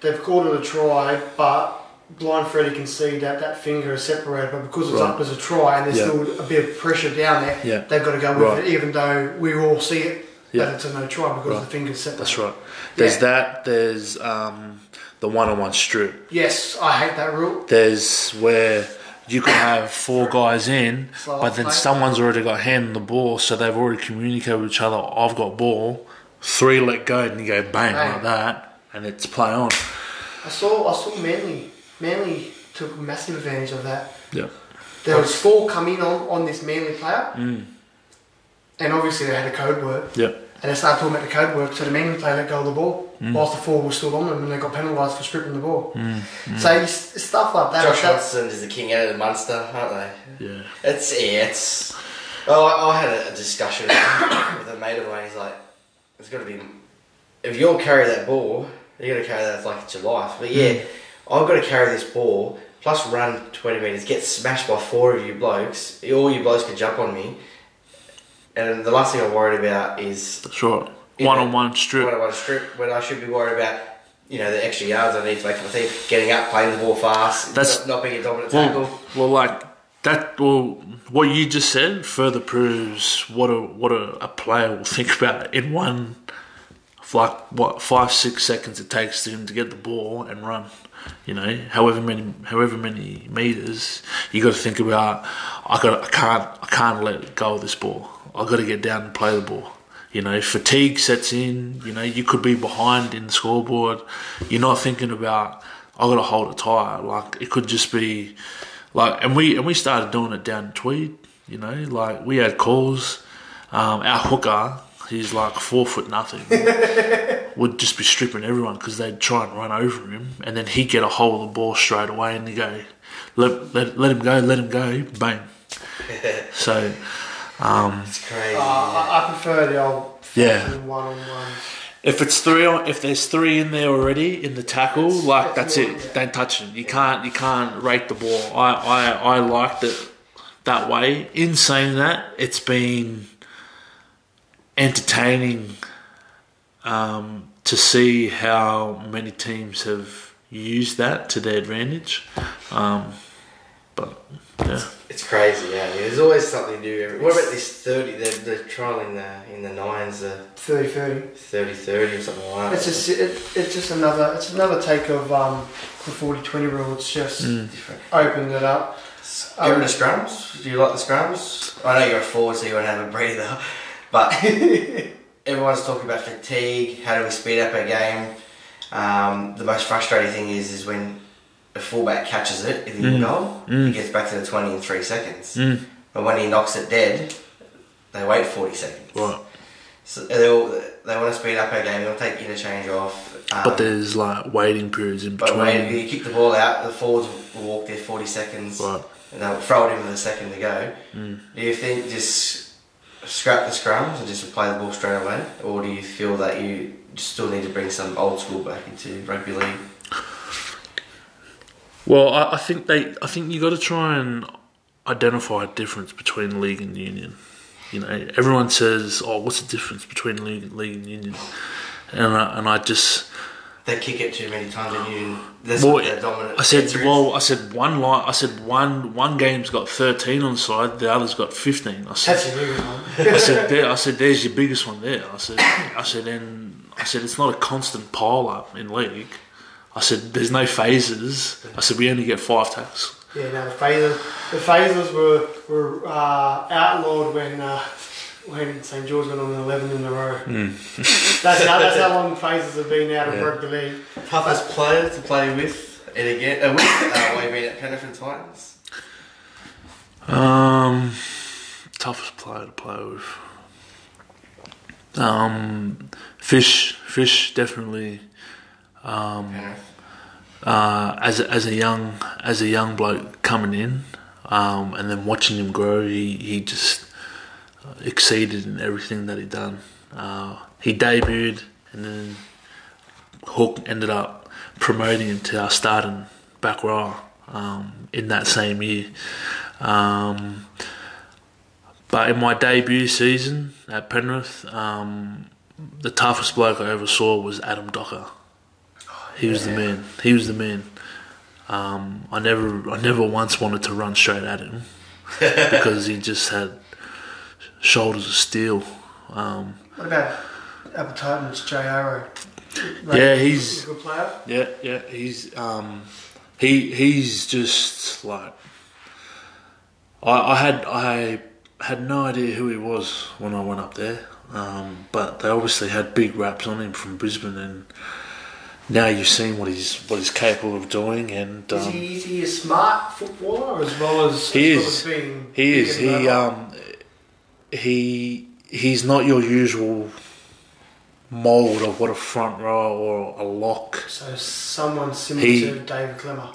They've called it a try, but blind Freddy can see that that finger is separated. But because it's Right. up as a try and there's Yeah. still a bit of pressure down there, Yeah. they've got to go with Right. it, even though we all see it Yeah. that it's a no try because Right. the finger's separated. That's right. There's that. There's um, the one-on-one strip. Yes, I hate that rule. There's where you can have four guys in, Slow but then play. someone's already got hand on the ball, so they've already communicated with each other. I've got ball. Three let go, and you go bang, Bang. like that, and it's play on. I saw I saw Manly. Manly took massive advantage of that. Yeah. There was four coming on, on this Manly player, Mm. and obviously they had a code word, Yeah. and they started talking about the code word. So the Manly player let go of the ball, Mm. whilst the four were still on them, and they got penalised for stripping the ball. So it's, it's stuff like that. Josh that- Hudson is the king out of the Munster, aren't they? Yeah. It's yeah, it's. Oh, I, I had a, a discussion with a mate of mine. He's like, "It's got to be if you're carry that ball, you got to carry that like it's your life." But yeah, hmm. I've got to carry this ball plus run twenty meters, get smashed by four of you blokes. All you blokes can jump on me, and the last thing I'm worried about is That's right. One-on-one strip. I want to strip. When I should be worried about. You know the extra yards I need to make for my team, getting up, playing the ball fast, That's- not, not being a dominant tackle. Well, well, like that. Well, what you just said further proves what a what a, a player will think about in one, like what five six seconds it takes to him to get the ball and run. You know, however many however many meters, you got to think about. I got I can't I can't let go of this ball. I got to get down and play the ball. You know, fatigue sets in. You know, you could be behind in the scoreboard. You're not thinking about. I got to hold it tight. Like it could just be, like, and we and we started doing it down in Tweed. You know, like we had calls. Um, our hooker, he's like four foot nothing, would just be stripping everyone because they'd try and run over him, and then he'd get a hold of the ball straight away, and he go, let, let let him go, let him go, bang. so, um, It's crazy. Uh, I, I prefer the old Yeah. one on one. If it's three on, if there's three in there already in the tackle, like that's that's it. yeah. Don't touch it. You can't you can't rate the ball. I, I I liked it that way. In saying that, it's been entertaining um, to see how many teams have used that to their advantage. Um, but yeah, It's crazy, yeah. There's always something new. Every, what about this 30? They're, they're trialing the, in the nines, the 30 30. 30 30 or something like that. It's just it, it's just another it's another take of um, the 40-20 rule. It's just Mm. different. opened it up. Get rid of scrums. Do you like the scrums? I know you're a forward, so you want to have a breather. But everyone's talking about fatigue. How do we speed up our game? Um, the most frustrating thing is is when a fullback catches it in the Mm. goal, Mm. he gets back to the 20 in three seconds. Mm. But when he knocks it dead, they wait 40 seconds. right. So they all, they want to speed up our game. They'll take interchange off. Um, But there's like waiting periods in between. but when you kick the ball out, the forwards will walk there 40 seconds Right. and they'll throw it in with a second to go. Mm. Do you think just scrap the scrums and just play the ball straight away? Or do you feel that you still need to bring some old school back into rugby league? Well, I, I think they. I think you got to try and identify a difference between league and union. You know, everyone says, "Oh, what's the difference between league, league and union?" And I, and I just, they kick it too many times and you. That's Well, what their dominant. I said, answer well, I said one line. I said one one game's got thirteen on the side, the other's got fifteen. I said, That's your biggest one. I said, there, I said, there's your biggest one there. I said, I said, and I said, it's not a constant pile up in league. I said, there's no phases. I said, we only get five tackles. Yeah, no, the phasers, the phasers were were uh, outlawed when uh, when St George went on eleven in a row. That's how that's how long phasers have been out of Yeah. rugby league. toughest player to play with and again uh, with uh, while you've been at Penrith Titans. Um, toughest player to play with. Um, fish, fish, definitely. Um, uh, as a, as a young as a young bloke coming in, um, and then watching him grow, he he just exceeded in everything that he done. Uh, he debuted, and then Hook ended up promoting him to our starting back row um, in that same year. Um, but in my debut season at Penrith, um, the toughest bloke I ever saw was Adam Docker. He was the man. He was the man. Um, I never, I never once wanted to run straight at him because he just had shoulders of steel. Um, What about Apple Titans, Jai Arrow? Yeah, he's- a good player. yeah, yeah. He's um, he he's just like I, I had I had no idea who he was when I went up there. Um, but they obviously had big raps on him from Brisbane, and now you've seen what he's what he's capable of doing. And Is um, he, is he a smart footballer as well as He as well is. as being He is. He um he he's not your usual mold of what a front row or a lock. so someone similar he- to David Klemmer.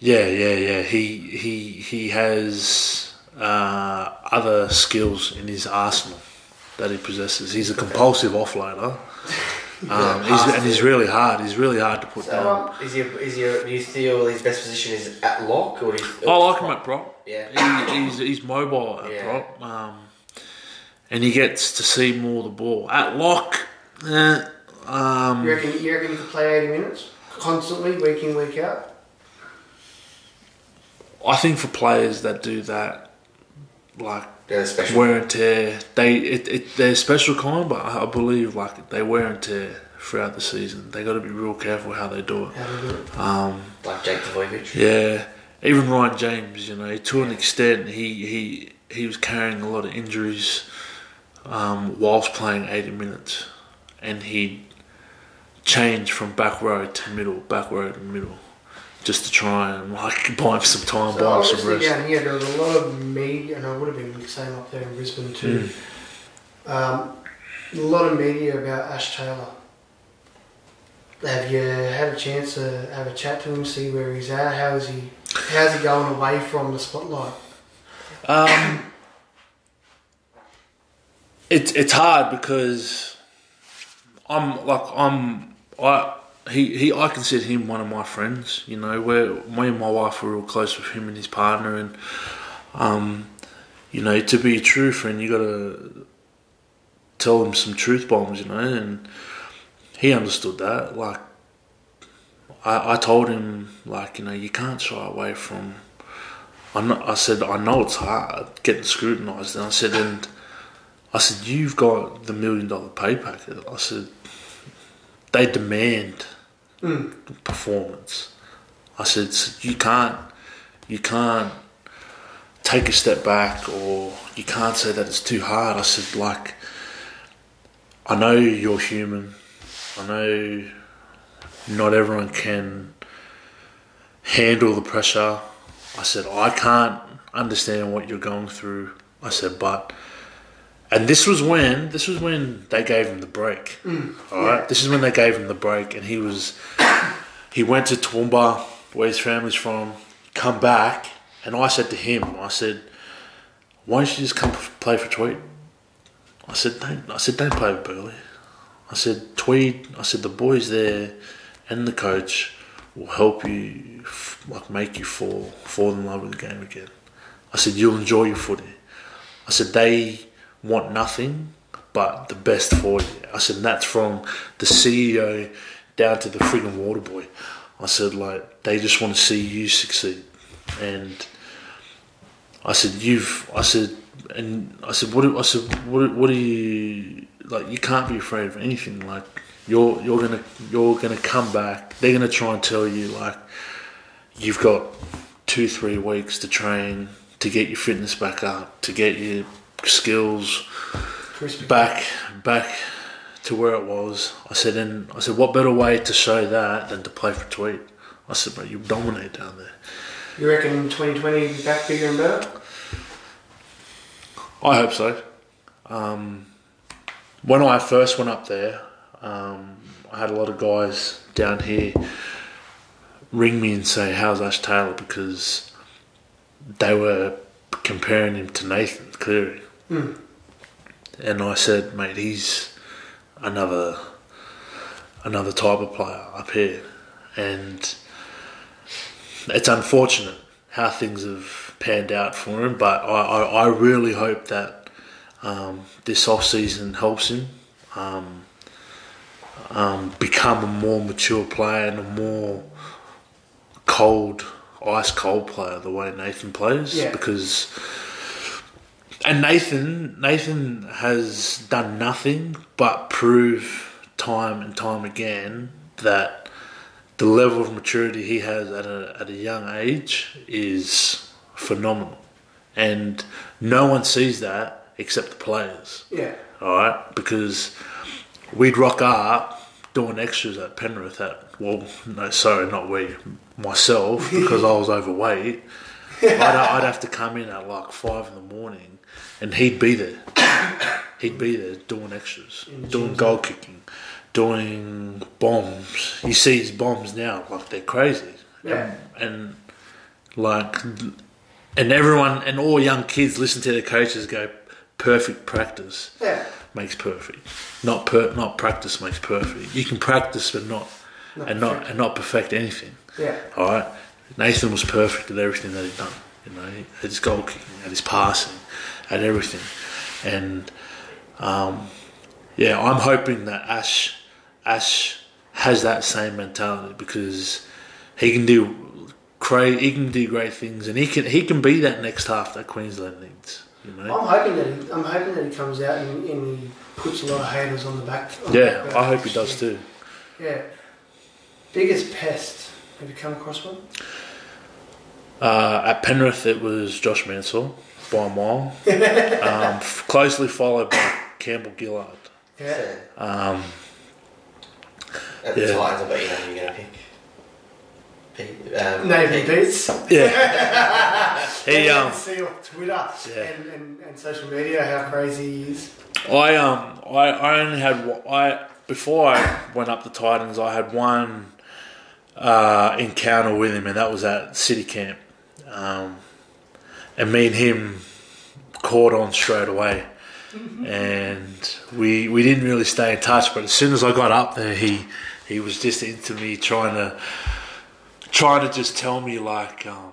Yeah, yeah, yeah. He he he has uh, other skills in his arsenal that he possesses. He's a compulsive offloader. Um, he's, and he's really hard. He's really hard to put So, down. um, is he, is he, do you feel his best position is at lock or? Do you, I like him at prop. Yeah. He, he's, he's mobile at Yeah. prop, um, and he gets to see more of the ball at lock. Eh, um, You reckon, you reckon he could play 80 minutes constantly, week in, week out? I think for players that do that, like special. wear and tear, they it, it they're special kind, but I, I believe like they wear and tear throughout the season. They got to be real careful how they do it. How do it? Um, Like Jake Trbojevic. yeah, even Ryan James, you know, to an extent, he he he was carrying a lot of injuries um, whilst playing eighty minutes, and he changed from back row to middle, back row to middle, just to try and like buy him some time, So buy him some rest. down here there was a lot of media, and I would have been the same up there in Brisbane too. Hmm. Um, a lot of media about Ash Taylor. Have you had a chance to have a chat to him, see where he's at? How is he? How's he going away from the spotlight? Um, it's it's hard because I'm like I'm I he, he I consider him one of my friends. You know, where me and my wife are real close with him and his partner, and um, you know, to be a true friend, you got to tell him some truth bombs. You know, and he understood that. Like I, I told him, like you know, you can't shy away from I, I said, I know it's hard getting scrutinised. And I said, and I said, you've got the million dollar pay packet. I said, they demand mm. performance. I said, "So you can't, you can't take a step back or you can't say that it's too hard. I said, like, I know you're human. I know not everyone can handle the pressure. I said, I can't understand what you're going through. I said, but, and this was when, this was when they gave him the break. Mm. all right, this is when they gave him the break, and he was, he went to Toowoomba, where his family's from, come back, and I said to him, I said, why don't you just come play for Tweed? I said, don't, I said, don't play with Burleigh. I said, Tweed, I said, the boys there and the coach will help you, like, make you fall, fall in love with the game again. I said, you'll enjoy your footy. I said, they want nothing but the best for you. I said, that's from the CEO down to the freaking water boy. I said like they just want to see you succeed, and I said you've. I said and I said what? do- I said what? What do you like? You can't be afraid of anything. Like you're you're gonna you're gonna come back. They're gonna try and tell you like you've got two three weeks to train to get your fitness back up, to get your skills Crispy. back back to where it was. I said, and I said, what better way to show that than to play for Tweed? I said, but you dominate down there. You reckon 2020 back bigger and better? I hope so. Um, when I first went up there, um, I had a lot of guys down here ring me and say, "How's Ash Taylor?" because they were comparing him to Nathan Cleary, and I said, "Mate, he's another another type of player up here," and it's unfortunate how things have panned out for him, but I, I, I really hope that um, this off season helps him um, um, become a more mature player and a more cold, ice cold player the way Nathan plays Yeah. because. And Nathan, Nathan has done nothing but prove time and time again that the level of maturity he has at a at a young age is phenomenal, and no one sees that except the players. Yeah. All right, because we'd rock up doing extras at Penrith at well, no, sorry, not we, myself, because I was overweight. I'd, I'd have to come in at like five in the morning, and he'd be there. He'd be there doing extras, doing goal kicking, doing bombs. You see his bombs now, like they're crazy. Yeah. And like, and everyone and all young kids listen to their coaches go, perfect practice Yeah. makes perfect. Not per, not practice makes perfect. You can practice but not, and not and not perfect anything. Yeah. All right. Nathan was perfect at everything that he'd done. You know, at his goal kicking, at his passing, at everything, and um, yeah, I'm hoping that Ash Ash has that same mentality because he can do cra- he can do great things, and he can he can be that next half that Queensland needs. You know. I'm hoping that he, I'm hoping that he comes out and, and he puts a lot of haters on the back. on the Yeah, back I hope he does too. Yeah. Biggest pest. Have you come across one? Uh, at Penrith, it was Josh Mansour by a mile, um, closely followed by Campbell Gillard. Yeah. Um, At the Yeah. Titans, I bet you know who you're going to pick. Um, Nathan Peats. Peats. yeah, he You um, can see on Twitter Yeah. and, and, and social media how crazy he is. I um, I, I only had I before I went up the Titans, I had one uh, encounter with him, and that was at City Camp, um, and me and him caught on straight away. and we we didn't really stay in touch. But as soon as I got up there, he he was just into me, trying to trying to just tell me like um,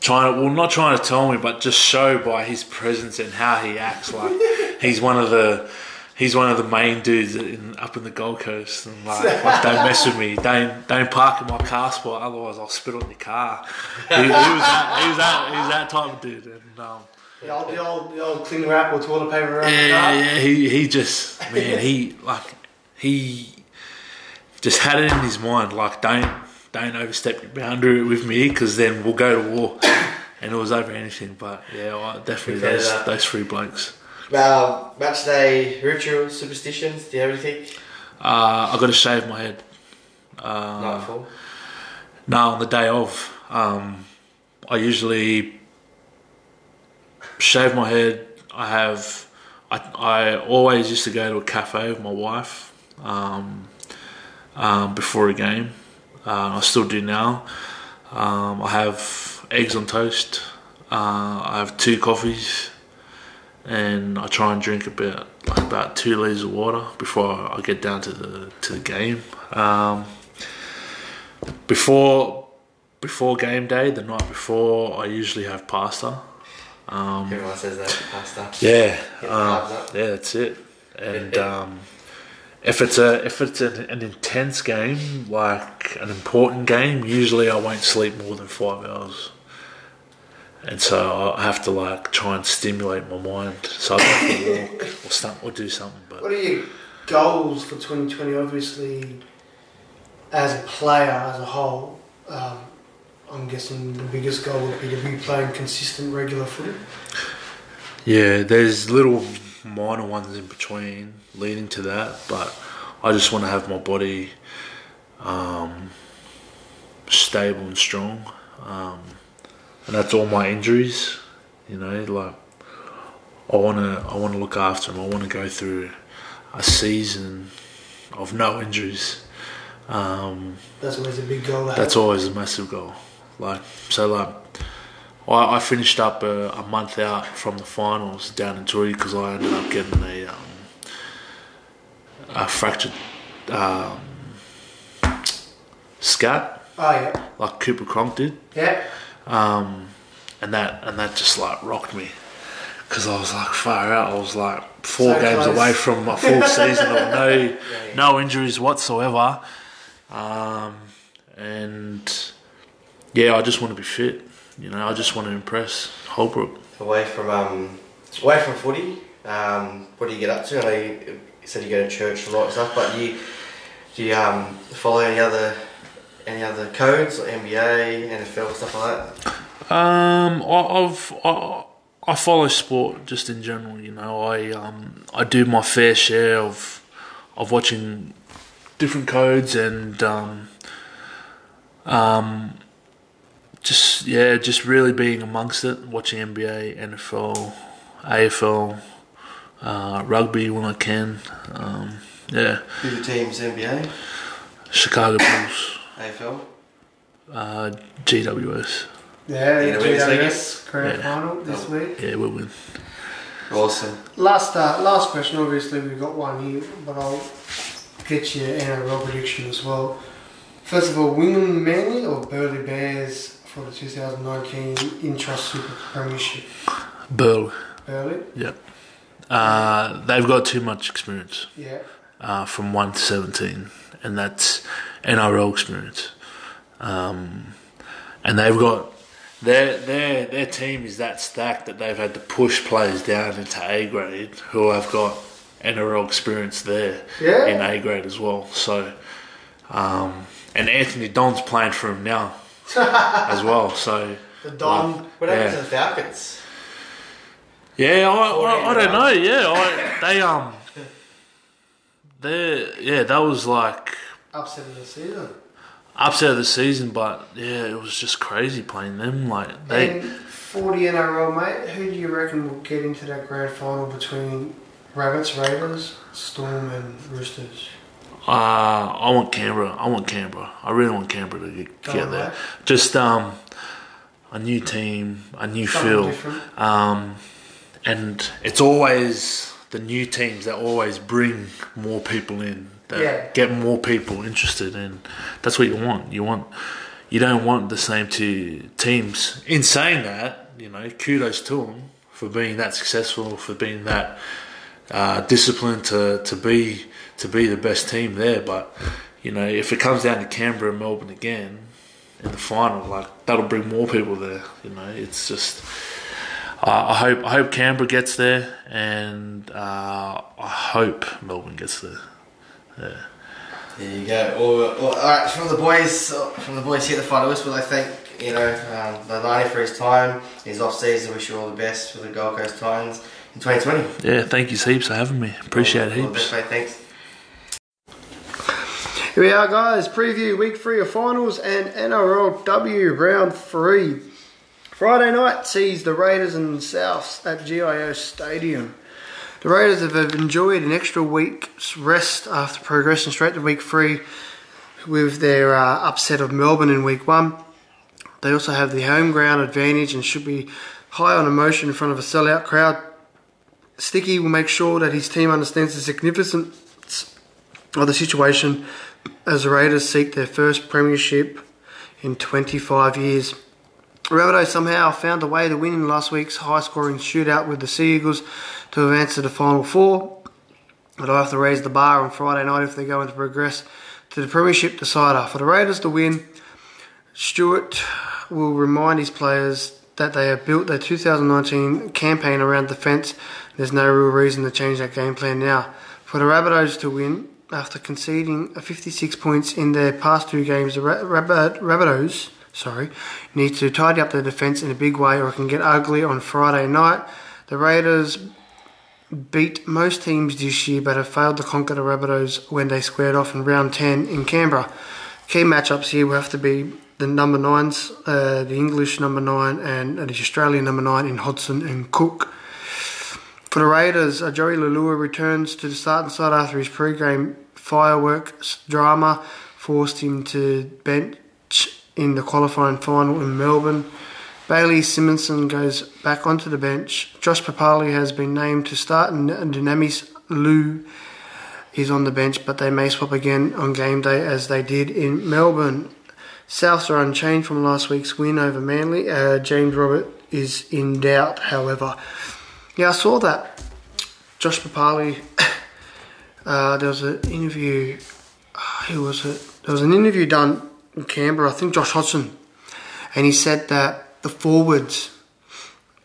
trying to well not trying to tell me, but just show by his presence and how he acts like he's one of the. He's one of the main dudes in, up in the Gold Coast, and like, like, don't mess with me. Don't don't park in my car spot, otherwise I'll spit on your car. He, he was that he was that he was that type of dude, and um, The old, the old, the old cling wrap or toilet paper around the yeah, car. yeah, he he just man, he like he just had it in his mind like don't don't overstep your boundary with me because then we'll go to war, and it was over anything. But yeah, I definitely those those three blokes. Uh, match day ritual superstitions. Do you have anything? Uh, I got to shave my head. Uh, Night. No, on the day of, um, I usually shave my head. I have, I, I always used to go to a cafe with my wife um, um, before a game. Uh, I still do now. Um, I have eggs on toast. Uh, I have two coffees, and I try and drink about like about two liters of water before I get down to the to the game. Um, before before game day, the night before, I usually have pasta. Everyone says that. Pasta. Yeah, um, yeah, that's it. And um, if it's a if it's an, an intense game, like an important game, usually I won't sleep more than five hours. And so I have to like try and stimulate my mind. So I have to walk or something or do something. But What are your goals for 2020? Obviously, as a player, as a whole, um, I'm guessing the biggest goal would be to be playing consistent, regular footy. Yeah, there's little minor ones in between leading to that, but I just want to have my body um, stable and strong, um, and that's all my injuries. You know, like I want to, I want to look after them. I want to go through a season of no injuries. Um, That's always a big goal. That's have. always a massive goal. Like so, like I, I finished up a, a month out from the finals down in Toowoomba because I ended up getting a um, a fractured um, scat Oh yeah, like Cooper Cronk did, yeah. Um, and that and that just like rocked me because I was like far out. I was like four So games close. away from a full season of no no injuries whatsoever, um, and yeah, I just want to be fit. You know, I just want to impress Holbrook. Away from um, away from footy, um, what do you get up to? I know you, you said you go to church a lot and stuff, but you do you um, follow any other any other codes like NBA, NFL, stuff like that? Um, I, I've I, I follow sport just in general. You know, I um I do my fair share of of watching different codes and um um just yeah, just really being amongst it, watching NBA, NFL, AFL, uh, rugby when I can. Um, yeah, Who your teams NBA, Chicago Bulls, AFL? uh, GWS. Yeah, You know, it's GWS grand Yeah. final this week. Yeah, we'll win. Awesome. Last uh, last question. Obviously, we've got one here, but I'll get your NRL prediction as well. First of all, Wynnum Manly or Burleigh Bears for the 2019 Intrust Super Premiership? Burl. Burleigh, Yep. Uh, they've got too much experience yeah. uh, from 1 to 17, and that's NRL experience. Um, and they've got their their their team is that stacked that they've had to push players down into A grade who have got NRL experience there Yeah. in A grade as well. So, um, and Anthony Don's playing for him now as well. So The Don. What happened Yeah. to the Falcons? Yeah, I, I, I don't know. Yeah, I, they um, they yeah, that was like Upset of the season. upset of the season, but yeah, it was just crazy playing them. Like they, And for the NRL, mate, who do you reckon will get into that grand final between Rabbits, Raiders, Storm, and Roosters? uh, I want Canberra. I want Canberra. I really want Canberra to get, get on, there. mate. Just um, a new team, a new Something feel. Um, and it's always the new teams that always bring more people in, that Yeah. get more people interested, and that's what you want. You want, you don't want the same two teams. In saying that, you know, kudos to them for being that successful, for being that uh, disciplined to to be to be the best team there. But you know, if it comes down to Canberra and Melbourne again in the final, like that'll bring more people there. You know, it's just. Uh, I hope I hope Canberra gets there, and uh, I hope Melbourne gets there. There you go. Well, well, all right, from the boys, uh, from the boys here at the final whistle, I think you know um, the ninety for his time, his off season. Wish you all the best for the Gold Coast Titans in twenty twenty. Yeah, thank you heaps for having me. Appreciate it All the best, heaps. mate. Thanks. Here we are, guys. Preview week three of finals and NRLW round three. Friday night sees the Raiders and Souths at GIO Stadium. The Raiders have enjoyed an extra week's rest after progressing straight to week three with their uh, upset of Melbourne in week one. They also have the home ground advantage and should be high on emotion in front of a sellout crowd. Sticky will make sure that his team understands the significance of the situation as the Raiders seek their first premiership in 25 years. Rabbitoh somehow found a way to win in last week's high scoring shootout with the Sea Eagles to advance to the final four. but they'll have to raise the bar on Friday night if they're going to progress to the Premiership decider. For the Raiders to win, Stuart will remind his players that they have built their 2019 campaign around defence. There's no real reason to change that game plan now. For the Rabbitohs to win, after conceding 56 points in their past two games, the Rabbit, Rabbitohs sorry, need to tidy up their defence in a big way or it can get ugly on Friday night. The Raiders beat most teams this year but have failed to conquer the Rabbitohs when they squared off in round 10 in Canberra. Key matchups here will have to be the number nines, uh, the English number nine, and the Australian number nine in Hodgson and Cook. For the Raiders, uh, Joey Leilua returns to the starting side after his pre-game fireworks drama forced him to bench in the qualifying final in Melbourne. Bailey Simonsson goes back onto the bench. Josh Papalii has been named to start, and Dunamis Lui is on the bench, but they may swap again on game day as they did in Melbourne. Souths are unchanged from last week's win over Manly. Uh, James Robert is in doubt, however. Yeah, I saw that. Josh Papalii, uh, there was an interview, uh, who was it? There was an interview done in Canberra, I think Josh Hodgson, and he said that the forwards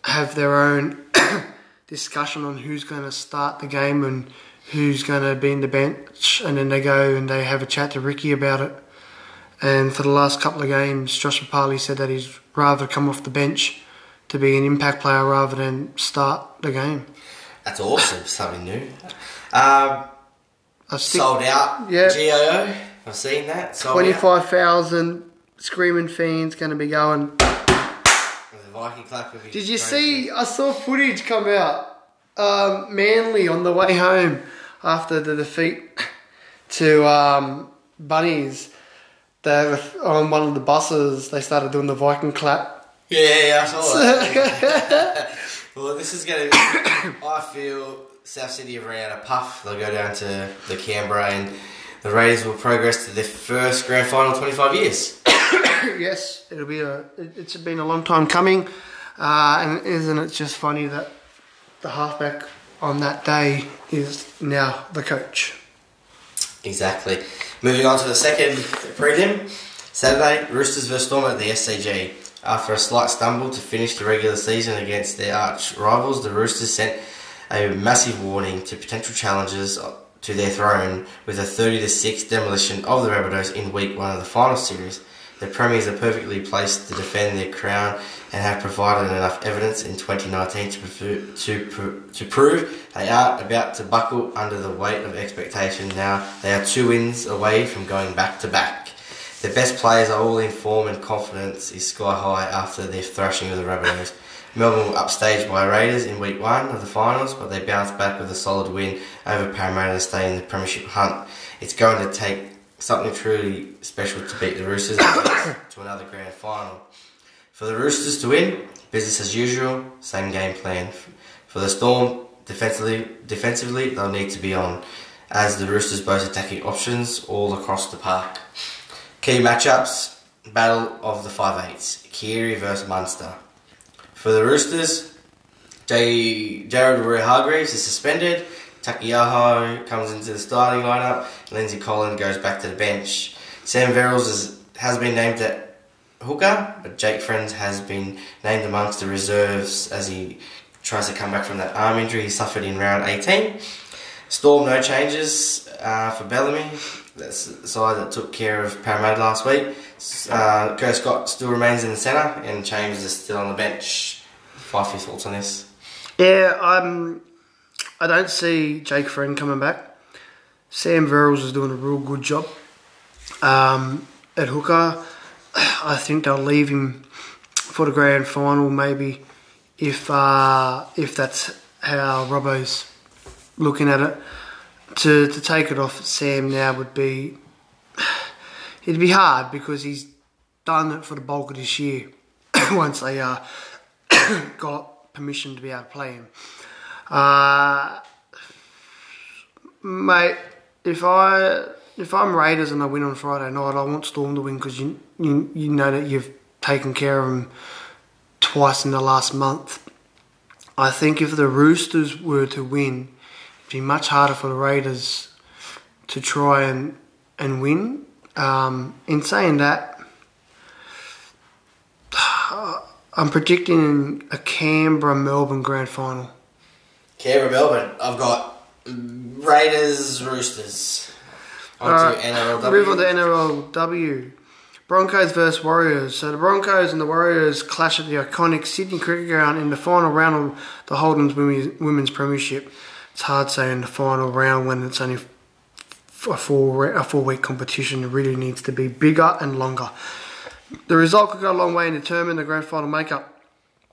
have their own discussion on who's going to start the game and who's going to be in the bench, and then they go and they have a chat to Ricky about it. And for the last couple of games, Josh Papalii said that he's rather come off the bench to be an impact player rather than start the game. That's awesome, something new. Um, sold out, Yeah. GIO. I've seen that. Sold 25,000 screaming fiends going to be going. The Viking clap would be Did you see? I saw footage come out. Um, Manly on the way home after the defeat to um, Bunnies. They were on one of the buses. They started doing the Viking clap. Yeah, yeah, I saw that. well, this is going to. I feel South City have ran out of puff. They'll go down to the Canberra and the Raiders will progress to their first grand final in 25 years. yes, it'll be a. it- It's been a long time coming, uh, and isn't it just funny that the halfback on that day is now the coach? Exactly. Moving on to the second prelim. Saturday, Roosters vs Storm at the SCG. After a slight stumble to finish the regular season against their arch rivals, the Roosters sent a massive warning to potential challengers to their throne with a 30 to 6 demolition of the Rabbitohs in week one of the final series. The Premiers are perfectly placed to defend their crown and have provided enough evidence in 2019 to, prefu- to, to prove they are about to buckle under the weight of expectation now. They are two wins away from going back to back. Their best players are all in form and confidence is sky high after their thrashing of the Rabbitohs. Melbourne were upstaged by Raiders in week one of the finals, but they bounced back with a solid win over Parramatta to stay in the premiership hunt. It's going to take something truly special to beat the Roosters to another grand final. For the Roosters to win, business as usual, same game plan. For the Storm, defensively, defensively they'll need to be on, as the Roosters boast attacking options all across the park. Key matchups: Battle of the Five Eights, Keary versus Munster. For the Roosters, J- Jared Hargreaves is suspended. Taukeiaho comes into the starting lineup. Lindsay Collin goes back to the bench. Sam Verrills is, has been named at hooker, but Jake Friends has been named amongst the reserves as he tries to come back from that arm injury he suffered in round 18. Storm, no changes uh, for Bellamy. That's the side that took care of Parramatta last week. Uh, Joe Scott still remains in the centre, and Chambers is still on the bench. Five your thoughts on this? Yeah, um, I don't see Jake Friend coming back. Sam Verrills is doing a real good job um, at hooker. I think they'll leave him for the grand final, maybe if uh, if that's how Robbo's looking at it. To to take it off Sam now would be it'd be hard because he's done it for the bulk of this year. Once they uh, got permission to be able to play him. Uh, mate, if I if I'm Raiders and I win on Friday night, I want Storm to win because you, you you know that you've taken care of them twice in the last month. I think if the Roosters were to win, be much harder for the Raiders to try and and win. Um, in saying that, I'm predicting a Canberra Melbourne grand final. Canberra, Melbourne. I've got Raiders, Roosters. On Alright, to NRLW. Move on to NRLW. Broncos versus Warriors. So the Broncos and the Warriors clash at the iconic Sydney Cricket Ground in the final round of the Holden's women's Premiership. It's hard saying in the final round when it's only a four a four week competition. It really needs to be bigger and longer. The result could go a long way in determining the grand final makeup.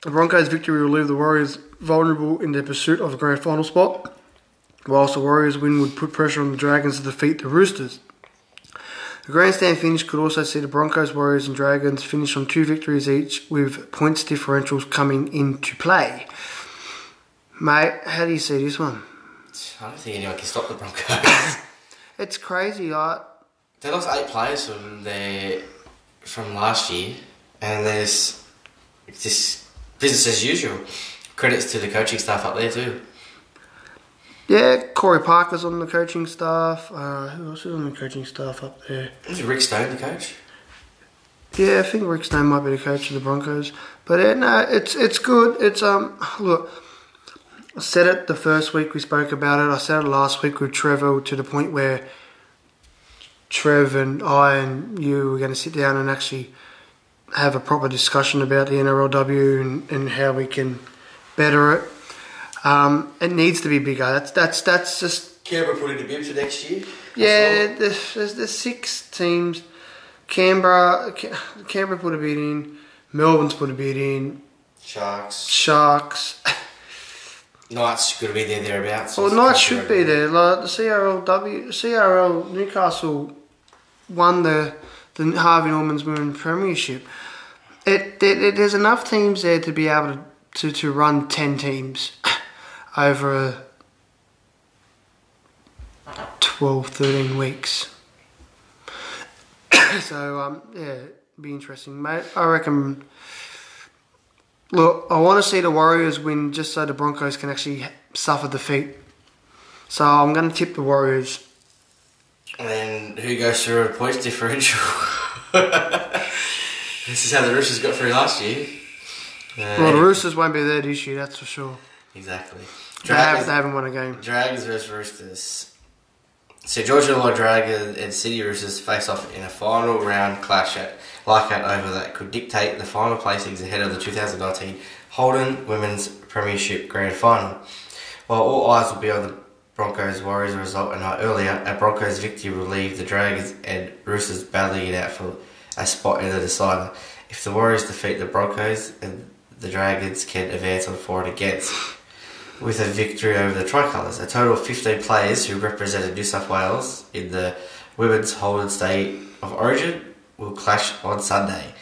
The Broncos' victory will leave the Warriors vulnerable in their pursuit of a grand final spot, whilst the Warriors' win would put pressure on the Dragons to defeat the Roosters. The grandstand finish could also see the Broncos, Warriors, and Dragons finish on two victories each, with points differentials coming into play. Mate, how do you see this one? I don't think anyone can stop the Broncos. It's crazy, like they lost eight players from their from last year, and there's just business as usual. Credits to the coaching staff up there too. yeah, Corey Parker's on the coaching staff. Uh, who else is on the coaching staff up there? Is Rick Stone the coach? Yeah, I think Rick Stone might be the coach of the Broncos. But uh, no, it's it's good. It's um look, I said it the first week we spoke about it. I said it last week with Trevor to the point where Trev and I and you were going to sit down and actually have a proper discussion about the NRLW and, and how we can better it. Um, it needs to be bigger. That's that's that's just Canberra put in the bib for next year. yeah, there's, there's, there's six teams. Canberra, Ca- Canberra put a bid in. Melbourne's put a bid in. Sharks. Sharks. Knights got to be there thereabouts. Well, Knights should be there. Like the CRLW, CRL Newcastle won the the Harvey Norman's Women's Premiership. It, there it, there's enough teams there to be able to, to, to run ten teams over a 12, 13 weeks. so um, yeah, be interesting, mate. I reckon. Look, I want to see the Warriors win just so the Broncos can actually suffer defeat. So I'm going to tip the Warriors. And who goes through a points differential? this is how the Roosters got through last year. Uh, Well, the Roosters won't be there this year, that's for sure. Exactly. They, have, Dragons, they haven't won a game. Dragons versus Roosters. So Georgia Dragons and City Roosters face off in a final round clash at Leichhardt Oval that could dictate the final placings ahead of the 2019 Holden Women's Premiership Grand Final. While all eyes will be on the Broncos Warriors result a night earlier, a Broncos victory will leave the Dragons and Roosters battling it out for a spot in the decider. If the Warriors defeat the Broncos, and the Dragons can advance on for and against with a victory over the Tricolours. A total of 15 players who represented New South Wales in the Women's Holden State of Origin will clash on Sunday.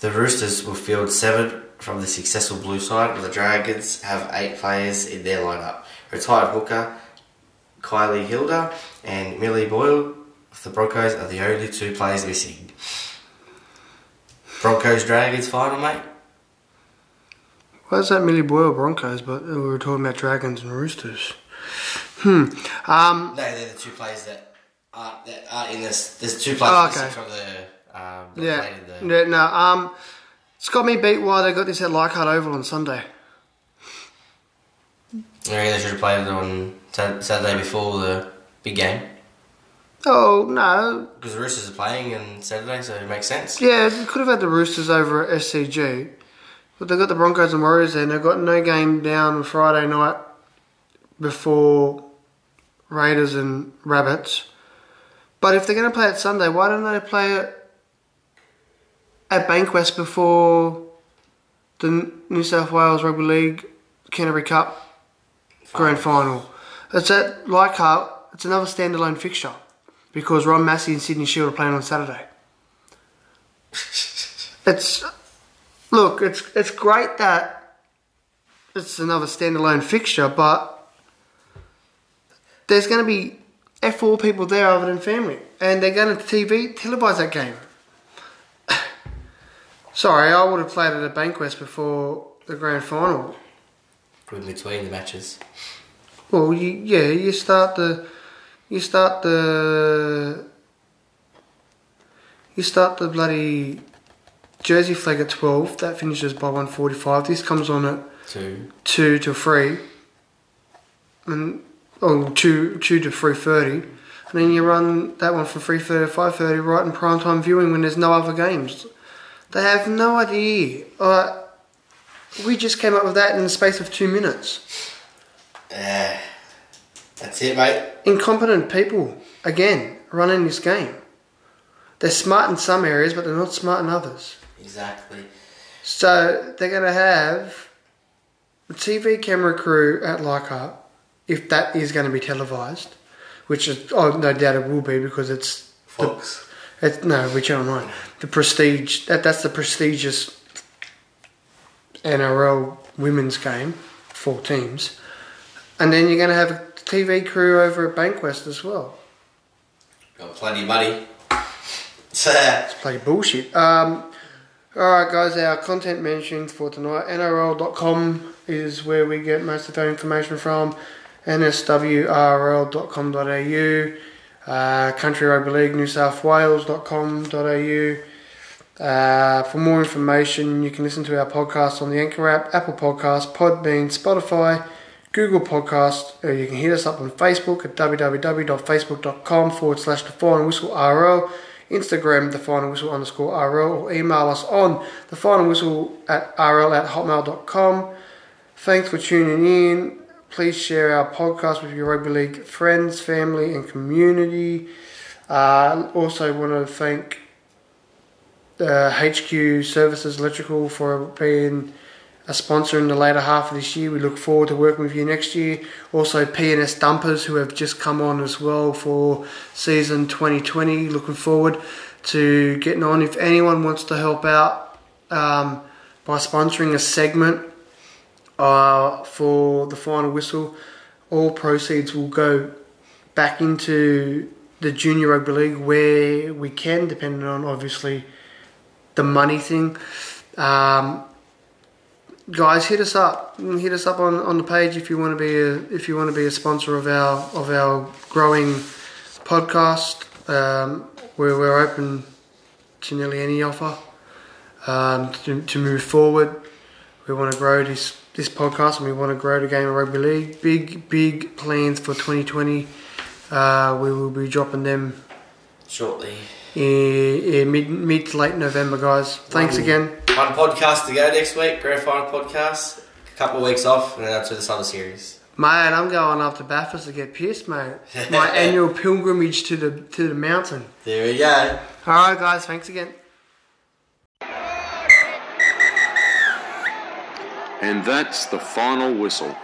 The Roosters will field seven from the successful blue side, while the Dragons have eight players in their lineup. Retired hooker Kylie Hilder and Millie Boyle of the Broncos are the only two players missing. Broncos Dragons final, mate. Why is that Millie Boyle Broncos, but we were talking about Dragons and Roosters? Hmm. Um, No, they're the two players that aren't that aren't in this. There's two players Oh, okay. from the um, yeah. in the. yeah. No. Um, it's got me beat why they got this at Leichhardt Oval on Sunday. Yeah, they should have played it on Saturday before the big game Oh no. because the Roosters are playing on Saturday, so it makes sense. Yeah, could have had the Roosters over at SCG, but they've got the Broncos and Warriors there, and they've got no game down Friday night before Raiders and Rabbits. But if they're going to play it Sunday, why don't they play it at Bankwest before the New South Wales Rugby League Canterbury Cup Grand Final? It's at Leichhardt. It's another standalone fixture because Ron Massey and Sydney Shield are playing on Saturday. It's look, it's it's great that it's another standalone fixture, but there's going to be F4 people there other than family, and they're going to TV televise that game. Sorry, I would have played at Bankwest before the grand final. Good between the matches. Well, you, yeah, you start the, you start the, you start the bloody Jersey Flegg at twelve. That finishes by one forty-five. This comes on at Two. two to three, and oh two two to three thirty, and then you run that one from three thirty to five thirty right in prime time viewing when there's no other games. They have no idea. Uh, we just came up with that in the space of two minutes. Yeah. That's it, mate. Incompetent people again running this game. They're smart in some areas, but they're not smart in others. Exactly. So they're going to have a TV camera crew at Leichhardt, if that is going to be televised, which is oh no doubt it will be because it's Fox. it's no which Channel Nine, the prestige that that's the prestigious NRL women's game, four teams, and then you're going to have a TV crew over at Bankwest as well. Got plenty of money. So, It's bloody bullshit. Um, Alright, guys, our content mentions for tonight. NRL.com is where we get most of our information from. NSWRL.com.au. Uh, Country Rugby League New South Wales.com.au. Uh, for more information, you can listen to our podcast on the Anchor app, Apple Podcast, Podbean, Spotify, Google Podcast, or you can hit us up on Facebook at www.facebook.com forward slash the whistle RL, Instagram the final whistle underscore RL, or email us on the final whistle at RL at hotmail.com. Thanks for tuning in. Please share our podcast with your rugby league friends, family, and community. Uh, also, want to thank uh, HQ Services Electrical for being a sponsor in the later half of this year. We look forward to working with you next year. Also, PNS Dumpers, who have just come on as well for season 2020. Looking forward to getting on. If anyone wants to help out um, by sponsoring a segment uh, for the final whistle, all proceeds will go back into the junior rugby league where we can, depending on obviously the money thing. Um, guys, hit us up. Hit us up on, on the page if you want to be a if you want to be a sponsor of our of our growing podcast. Um, where we're open to nearly any offer um, to, to move forward. We want to grow this this podcast and we want to grow the game of rugby league. Big big plans for 2020. Uh, we will be dropping them shortly. In, in mid mid to late November, guys. Thanks One- again. One podcast to go next week, grand final podcast. A couple of weeks off, and then that's to the summer series. Mate, I'm going up to Bathurst to get pissed, mate. My annual pilgrimage to the to the mountain. There we go. All right, guys. Thanks again. And that's the final whistle.